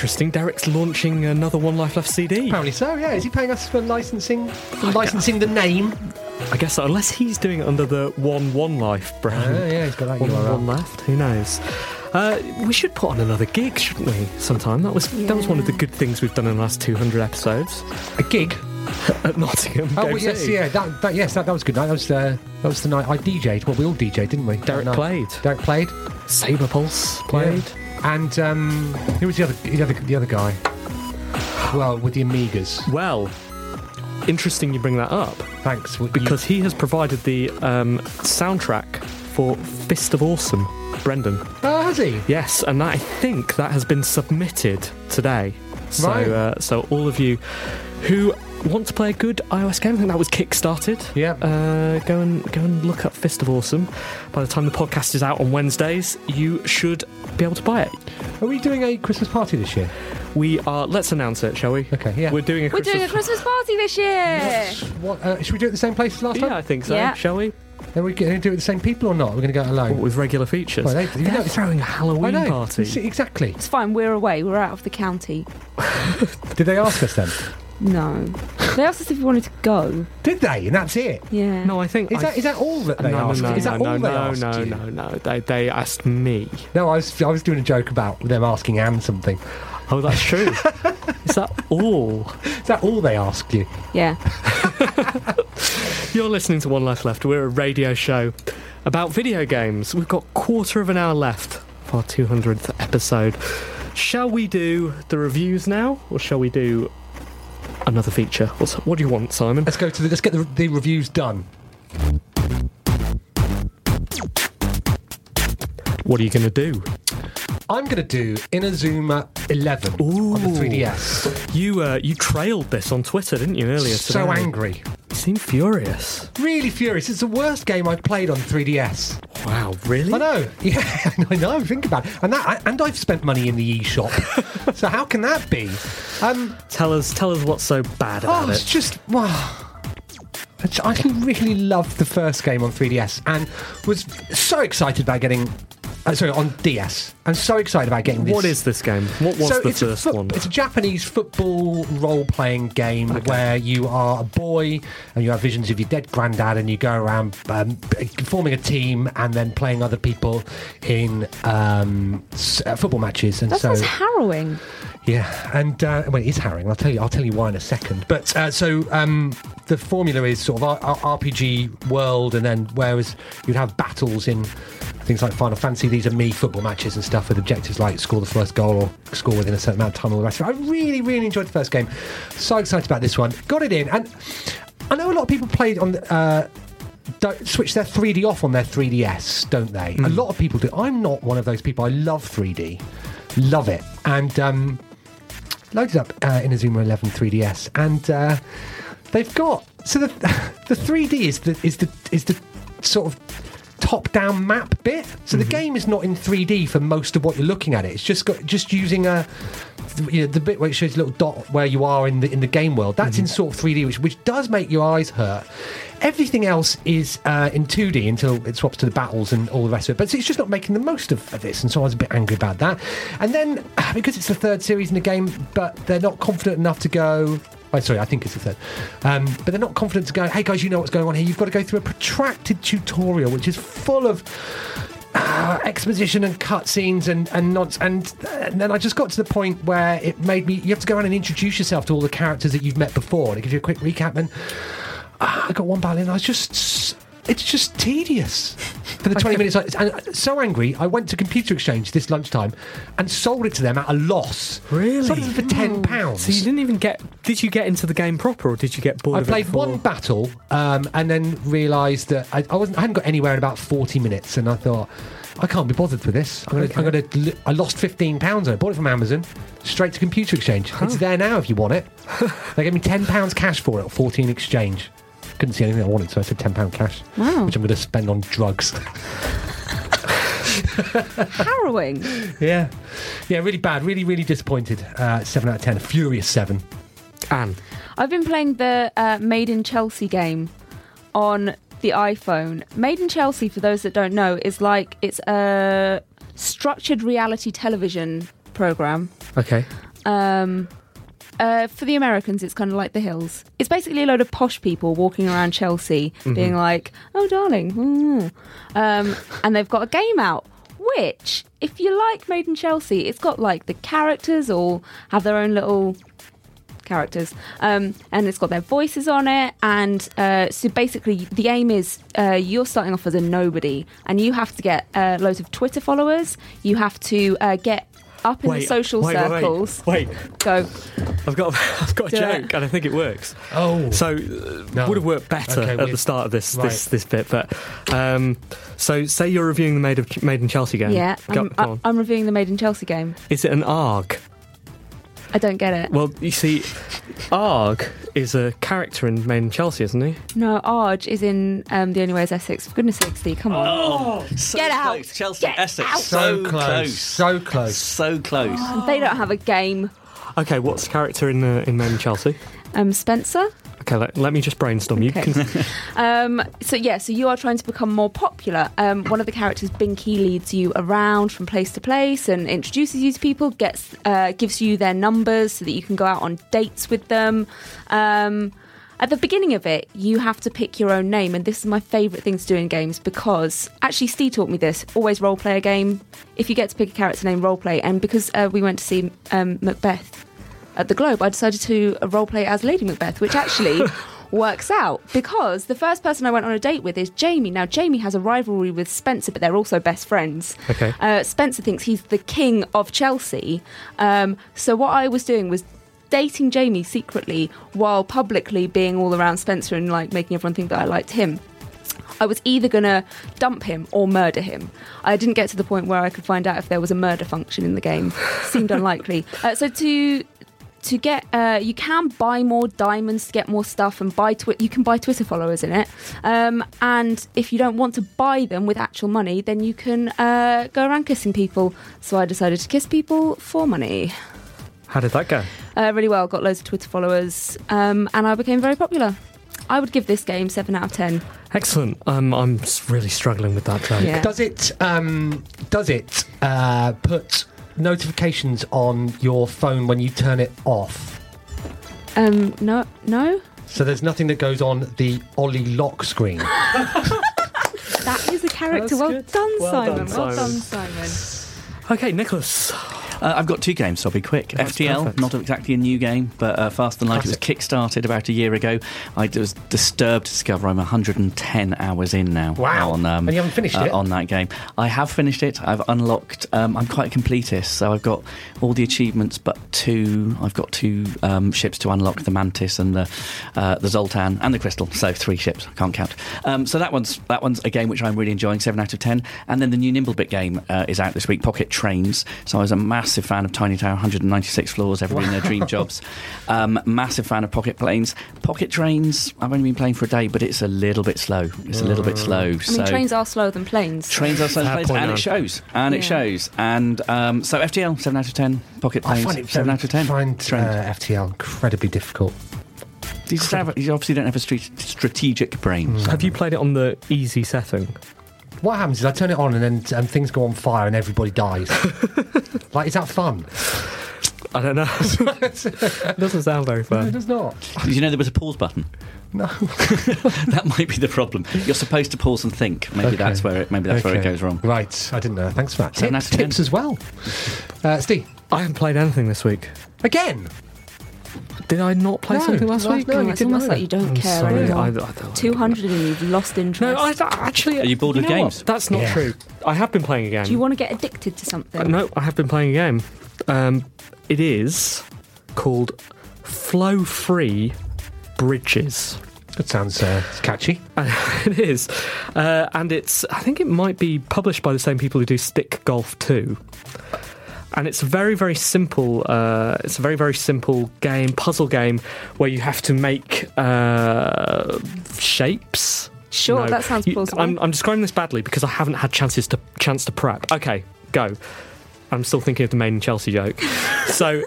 Interesting. Derek's launching another One Life Left CD. Apparently so. Yeah, is he paying us for licensing? For licensing the name? I guess so, unless he's doing it under the One One Life brand. Oh, yeah, he's got that one, URL. one left. Who knows? Uh, we should put on another gig, shouldn't we? Sometime. That was that was one of the good things we've done in the last 200 episodes. A gig at Nottingham. Oh well, yes, yeah, that, that yes, that, that was good. That was uh, that was the night I DJ'd. Well, we all DJ'd, didn't we? Derek played. Derek played. Sabrepulse played. Yeah. And um, who was the other the other the other guy? Well, with the Amigas. Well, interesting you bring that up Thanks. Well, you- because he has provided the um, soundtrack for Fist of Awesome. Brendan. oh, has he? Yes, and that, I think that has been submitted today. So, Right. uh, so all of you who want to play a good iOS game, I think that was kick-started. Yeah. Uh, go and go and look up Fist of Awesome. By the time the podcast is out on Wednesdays, you should be able to buy it. Are we doing a Christmas party this year? We are. Let's announce it, shall we? Okay, yeah. We're doing a We're Christmas. doing a Christmas party this year. What, uh, should we do it at the same place as last Yeah, time? I think so. Yeah. Shall we? Are we going to do it with the same people or not? We're going to go it alone. What, with regular features. Well, they- you They're know- throwing a I Halloween know. party. See, Exactly. It's fine. We're away. We're out of the county. Did they ask us then? No. They asked us if we wanted to go. Did they? And that's it. Yeah. No, I think. Is I that is that all that they no, no, asked? no, is that no, all no, they no, asked no, you? no, no. They they asked me. No, I was I was doing a joke about them asking Anne something. Oh, that's true. Is that all? Is that all they asked you? Yeah. You're listening to One Life Left. We're a radio show about video games. We've got quarter of an hour left for our 200th episode. Shall we do the reviews now, or shall we do another feature? What's, what do you want, Simon? Let's go to the, let's get the, the reviews done. What are you going to do? I'm going to do Inazuma 11 on the 3DS. You uh, you trailed this on Twitter, didn't you, earlier So today? angry. You seem furious. Really furious. It's the worst game I've played on 3DS. Wow, really? I know. Yeah, I know. Think about it. And that, and I've spent money in the eShop. so how can that be? Um, Tell us, tell us what's so bad about it. oh, it's it. just wow. I really loved the first game on 3DS and was so excited about getting. Uh, sorry, on DS. I'm so excited about getting this. What is this game? What was so the it's first a foot- one? It's a Japanese football role-playing game where you are a boy and you have visions of your dead granddad, and you go around um, forming a team and then playing other people in um, s- uh, football matches. And That so, sounds harrowing. yeah, and uh, well, it is harrowing. I'll tell you. I'll tell you why in a second. But uh, so um, the formula is sort of R- R- RPG world, and then whereas you'd have battles in things like Final Fantasy, these are me football matches and stuff with objectives like score the first goal or score within a certain amount of time. All the rest of it. I really, really enjoyed the first game. So excited about this one. Got it in, and I know a lot of people played on. Uh, don't switch their 3D off on their 3DS, don't they? A lot of people do. I'm not one of those people. I love 3D, love it, and um, loaded up uh, Inazuma 11 3DS, and uh, they've got so the the 3D is the is the is the sort of top down map bit. So the game is not in 3D for most of what you're looking at. It. It's just got just using a you know, the bit where it shows a little dot where you are in the in the game world. That's in sort of 3D, which which does make your eyes hurt. Everything else is uh, in 2D until it swaps to the battles and all the rest of it. But it's just not making the most of, of this, and so I was a bit angry about that. And then because it's the third series in the game, but they're not confident enough to go. Oh, sorry, I think it's the third. Um, but they're not confident to go, hey guys, you know what's going on here. You've got to go through a protracted tutorial, which is full of uh, exposition and cutscenes and and not and, and then I just got to the point where it made me. You have to go around and introduce yourself to all the characters that you've met before. And it gives you a quick recap. And uh, I got one battle in. I was just. It's just tedious for the 20 minutes. I- And so angry, I went to Computer Exchange this lunchtime and sold it to them at a loss. Really? Sold it for ten pounds. So you didn't even get? Did you get into the game proper, or did you get bored? I of it played before? one battle um, and then realised that I, I wasn't. I hadn't got anywhere in about forty minutes, and I thought I can't be bothered with this. I'm gonna. I'm gonna. I lost fifteen pounds. I bought it from Amazon, straight to Computer Exchange. It's there now if you want it. they gave me ten pounds cash for it at fourteen exchange. Couldn't see anything I wanted, so I said ten pound cash, Wow. which I'm going to spend on drugs. harrowing. yeah, yeah, really bad. Really, really disappointed. Uh, seven out of ten. Furious seven. Anne. I've been playing the uh, Made in Chelsea game on the iPhone. Made in Chelsea, for those that don't know, is like it's a structured reality television program. Okay. Um, uh, for the Americans, it's kind of like the hills. It's basically a load of posh people walking around Chelsea, being like, "Oh, darling," mm." um, and they've got a game out. Which, if you like Made in Chelsea, it's got like the characters all have their own little characters, um, and it's got their voices on it. And uh, so basically, the aim is uh, you're starting off as a nobody, and you have to get uh, loads of Twitter followers. You have to uh, get up in the social wait, wait, wait. circles. Wait, Go. I've got I've got a Do it. joke, and I think it works. Oh. So uh, No. would have worked better Okay, at we- the start of this this Right. this bit, but um, so say you're reviewing the Made of Made in Chelsea game. Yeah, Go, I'm, go I- on. I'm reviewing the Made in Chelsea game. Is it an ARG? I don't get it. Well, you see, ARG is a character in Made in Chelsea, isn't he? No, Arg is in um, The Only Way is Essex. For goodness sakes, Steve, come on. Oh, so Get out. close. Chelsea, Get Essex. out. So, So close. So close. So close. They don't have a game. Okay, what's the character in uh, in Made in Chelsea? Um, Spencer? Okay, let, let me just brainstorm. You Okay. can. Um, so yeah, so you are trying to become more popular. Um, one of the characters, Binky, leads you around from place to place and introduces you to people. Gets uh, gives you their numbers so that you can go out on dates with them. Um, at the beginning of it, you have to pick your own name, and this is my favourite thing to do in games because actually Steve taught me this. Always role play a game. If you get to pick a character name, role play. And because uh, we went to see um, Macbeth at the Globe, I decided to role play as Lady Macbeth, which actually works out because the first person I went on a date with is Jamie. Now, Jamie has a rivalry with Spencer, but they're also best friends. Okay. Uh, Spencer thinks he's the king of Chelsea. Um, so, what I was doing was dating Jamie secretly while publicly being all around Spencer and like making everyone think that I liked him. I was either going to dump him or murder him. I didn't get to the point where I could find out if there was a murder function in the game. Seemed unlikely. Uh, so to to get uh, you can buy more diamonds to get more stuff and buy twi- you can buy Twitter followers in it. Um, and if you don't want to buy them with actual money, then you can uh, go around kissing people. So I decided to kiss people for money. How did that go? Uh, really well, got loads of Twitter followers, um, and I became very popular. I would give this game seven out of ten. Excellent. Um, I'm really struggling with that joke. Yeah. Does it um, does it uh, put notifications on your phone when you turn it off? Um, no, no, So there's nothing that goes on the Ollie lock screen. that is a character. Well done, Well Simon. well done, Simon. Simon. Okay, Nicholas. Uh, I've got two games, so I'll be quick. That's FTL, perfect. not exactly a new game, but uh, Fast and Light. It was kick-started about a year ago. I was disturbed to discover I'm 110 hours in now. Wow. On, um, And you haven't finished uh, it? on that game. I have finished it. I've unlocked. Um, I'm quite a completist, so I've got all the achievements, but two. I've got two um, ships to unlock: the Mantis and the uh, the Zoltan and the Crystal. So three ships. I can't count. Um, so that one's that one's a game which I'm really enjoying. Seven out of ten. And then the new Nimblebit game uh, is out this week. Pocket Trains. So I was a massive fan of Tiny Tower, 196 floors, everybody in their dream jobs. Um, massive fan of Pocket Planes. Pocket Trains. I've only been playing for a day, but it's a little bit slow. It's a little bit slow. I mean, trains are slower than planes. Trains are slower Fair planes, point, and Aaron. it shows, and it shows, and um, so FTL seven out of ten, Pocket I Planes seven out of ten. find Trend. uh, FTL incredibly difficult. you, just have, you obviously don't have a stre- strategic brain. Mm. Have you played it on the easy setting? What happens is I turn it on and then and things go on fire and everybody dies. like, is that fun? I don't know. It doesn't sound very fun. No, it does not. Did you know there was a pause button? No. that might be the problem. You're supposed to pause and think. Maybe Okay. that's where it. Maybe that's where it goes wrong. Right, I didn't know. Thanks for that. Seven Tips, out of ten. tips as well. Uh, Steve, I haven't played anything this week. again. Did I not play No, something last last- week? no, it's didn't almost know. like you don't I'm care sorry. anymore. I, I don't- 200 and you've lost interest. No, I, I- actually. Are you bored you with know what? games? That's not Yeah. true. I have been playing a game. Do you want to get addicted to something? Uh, no, I have been playing a game. Um, it is called Flow Free Bridges. That sounds uh, catchy. it is, uh, and it's. I think it might be published by the same people who do Stick Golf 2. And it's a very, very simple. Uh, it's a very, very simple game, puzzle game, where you have to make uh, shapes. Sure, No, that sounds you- plausible. I'm, I'm describing this badly because I haven't had chances to chance to prep. Okay, go. I'm still thinking of the main Chelsea joke. so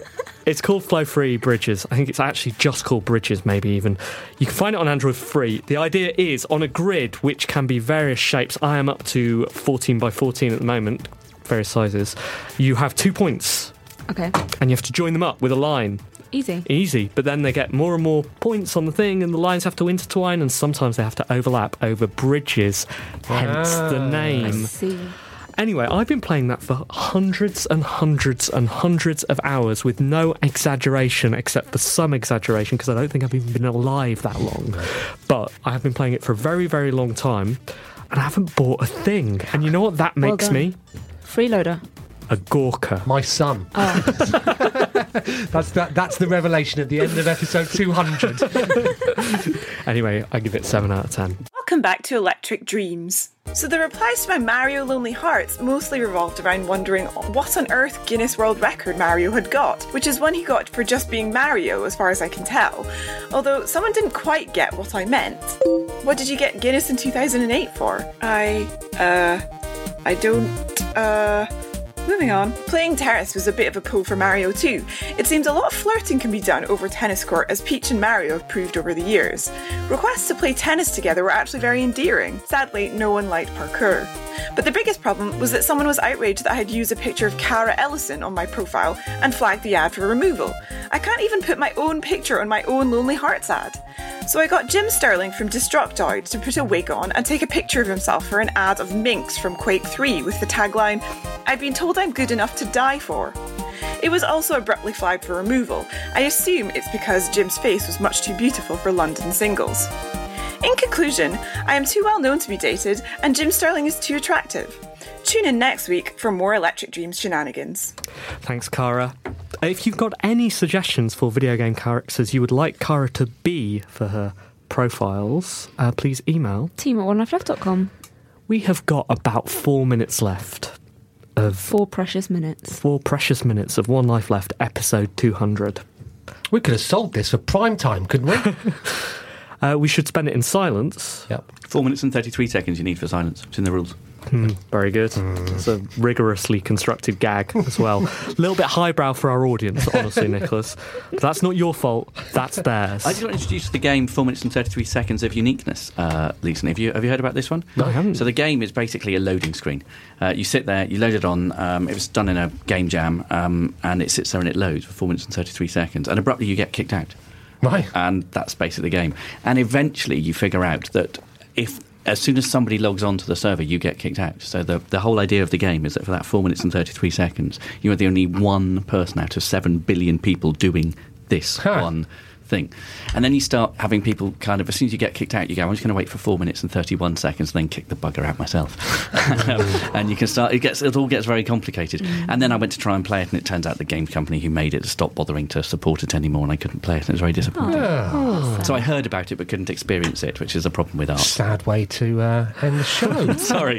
it's called Flow Free Bridges. I think it's actually just called Bridges, maybe even. You can find it on Android free. The idea is on a grid which can be various shapes. I am up to 14 by 14 at the moment, various sizes. You have two points. Okay. and you have to join them up with a line. Easy. Easy, but then they get more and more points on the thing, and the lines have to intertwine, and sometimes they have to overlap over bridges, hence the Ah. name. I see. Anyway, I've been playing that for hundreds and hundreds and hundreds of hours with no exaggeration, except for some exaggeration, because I don't think I've even been alive that long. But I have been playing it for a very, very long time, and I haven't bought a thing. And you know what that makes done. me? Freeloader. A Gorka. My son. Oh. That's that. That's the revelation at the end of episode 200. Anyway, I give it 7 out of 10. Welcome back to Electric Dreams. So, the replies to my Mario Lonely Hearts mostly revolved around wondering what on earth Guinness World Record Mario had got, which is one he got for just being Mario, as far as I can tell. Although someone didn't quite get what I meant. What did you get Guinness in 2008 for? I, uh, I don't, uh. Moving on. Playing tennis was a bit of a pull for Mario too. It seems a lot of flirting can be done over tennis court, as Peach and Mario have proved over the years. Requests to play tennis together were actually very endearing. Sadly, no one liked parkour. But the biggest problem was that someone was outraged that I had used a picture of Cara Ellison on my profile and flagged the ad for removal. I can't even put my own picture on my own Lonely Hearts ad. So I got Jim Sterling from Destructoid to put a wig on and take a picture of himself for an ad of Mynx from Quake 3 with the tagline, I've been told I'm good enough to die for. It was also abruptly flagged for removal. I assume it's because Jim's face was much too beautiful for London singles. In conclusion, I am too well known to be dated, and Jim Sterling is too attractive. Tune in next week for more Electric Dreams shenanigans. Thanks, Cara. If you've got any suggestions for video game characters you would like Cara to be for her profiles, uh, please email. Team at onelifeleft.com. We have got about four minutes left of Four precious minutes. four precious minutes of One Life Left, episode 200. we could have sold this for prime time, couldn't we? Uh, we should spend it in silence. yep. Four minutes and 33 seconds you need for silence. It's in the rules. Hmm, very good. It's a rigorously constructed gag as well. A little bit highbrow for our audience, honestly, Nicholas. But that's not your fault. That's theirs. I just want to introduce the game Four Minutes and 33 Seconds of Uniqueness, uh, Lisa. Have you, have you heard about this one? No, I haven't. So the game is basically a loading screen. Uh, you sit there, you load it on. Um, it was done in a game jam, um, and it sits there and it loads for 4 minutes and 33 seconds. And abruptly you get kicked out. Right. and that's basically the game. And eventually, you figure out that if as soon as somebody logs onto the server, you get kicked out. So the the whole idea of the game is that for that four minutes and thirty three seconds, you are the only one person out of seven billion people doing this Huh. one thing. And then you start having people kind of as soon as you get kicked out, you go, I'm just going to wait for four minutes and thirty one seconds, and then kick the bugger out myself. And you can start. It gets it all gets very complicated. And then I went to try and play it, and it turns out the game company who made it stopped bothering to support it anymore, and I couldn't play it. And it was very disappointing. So I heard about it but couldn't experience it, which is a problem with art. Sad way to uh, end the show. Sorry.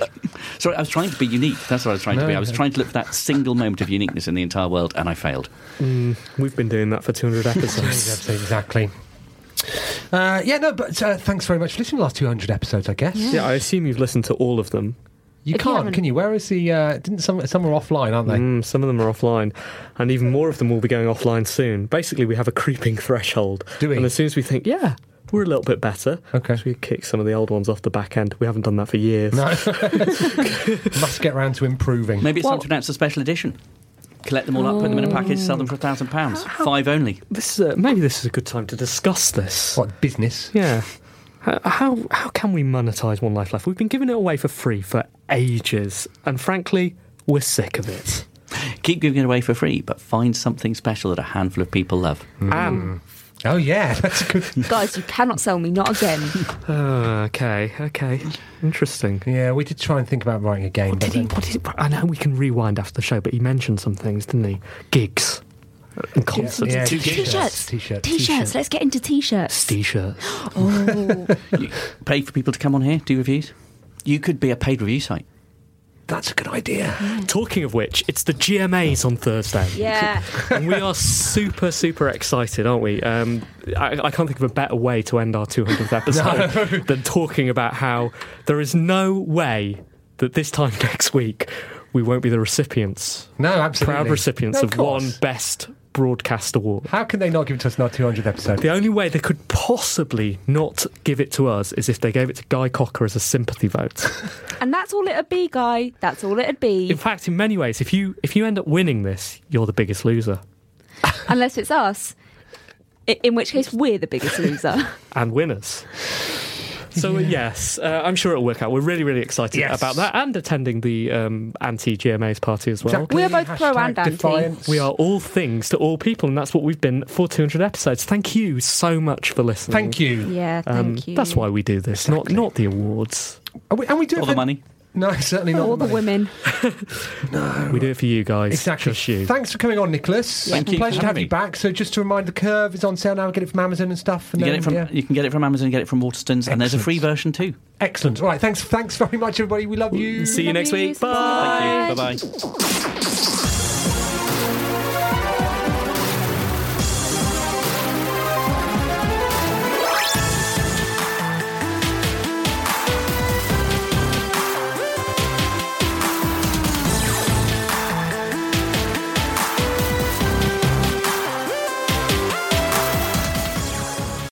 Sorry, I was trying to be unique. That's what I was trying to be. I was no. trying to look for that single moment of uniqueness in the entire world, and I failed. We've been doing that for 200 episodes. exactly. Uh, yeah, no, but uh, thanks very much for listening to the last 200 episodes, I guess. yeah, I assume you've listened to all of them. You If can't, haven't- can you? Where is the. Uh, didn't some, some are offline, aren't they? Mm, some of them are offline, and even more of them will be going offline soon. Basically, we have a creeping threshold. Do we? And as soon as we think, yeah, we're a little bit better, Okay. so we kick some of the old ones off the back end. We haven't done that for years. No. Must get round to improving. Maybe it's Well- time to announce a special edition. Collect them all up, put them in a package, sell them for a oh. thousand pounds. Five only. This is a, maybe this is a good time to discuss this. What, business? Yeah. How, how how can we monetize One Life Left? We've been giving it away for free for ages, and frankly, we're sick of it. Keep giving it away for free, but find something special that a handful of people love. And Oh, yeah, that's a good. Guys, you cannot sell me, not again. uh, okay, okay, interesting. Yeah, we did try and think about writing a game, What but did he? then- What did he? I know we can rewind after the show, but he mentioned some things, didn't he? Gigs and concerts, yeah, T-shirts. T-shirts. T-shirts. Let's get into t-shirts. t-shirts. Oh, pay for people to come on here, do reviews. You could be a paid review site. That's a good idea. Talking of which, it's the GMAs on Thursday. yeah. and we are super, super excited, aren't we? Um, I, I can't think of a better way to end our 200th episode than talking about how there is no way that this time next week we won't be the recipients, No, absolutely. proud recipients No, of, course. one best Broadcast Award. How can they not give it to us in our 200th episode? The only way they could possibly not give it to us is if they gave it to Guy Cocker as a sympathy vote. And that's all it'd be, guy. That's all it'd be. In fact, in many ways, if you if you end up winning this, you're the biggest loser. Unless it's us. In which case, we're the biggest loser. and winners. So yes, uh, I'm sure it'll work out. We're really, really excited Yes. about that and attending the um, anti-GMA's party as well. Exactly. We're both pro Hashtag and anti. defiance. We are all things to all people, and that's what we've been for 200 episodes. Thank you so much for listening. Thank you. Yeah, thank Um, you. That's why we do this, not not the awards. And we, and we do it All for- the money. No, certainly not. All the money. women. No. We do it for you guys. Exactly. Just you. Thanks for coming on, Nicholas. Thank you for Pleasure to have having you back. So just to remind, the curve is on sale now. Get it from Amazon and stuff. And You, get then, it from, yeah. you can get it from Amazon, and get it from Waterstones, and there's a free version too. Excellent. All right. Thanks. Thanks very much, everybody. We love you. See you Love next you week. Bye. Thank you. much. Bye bye.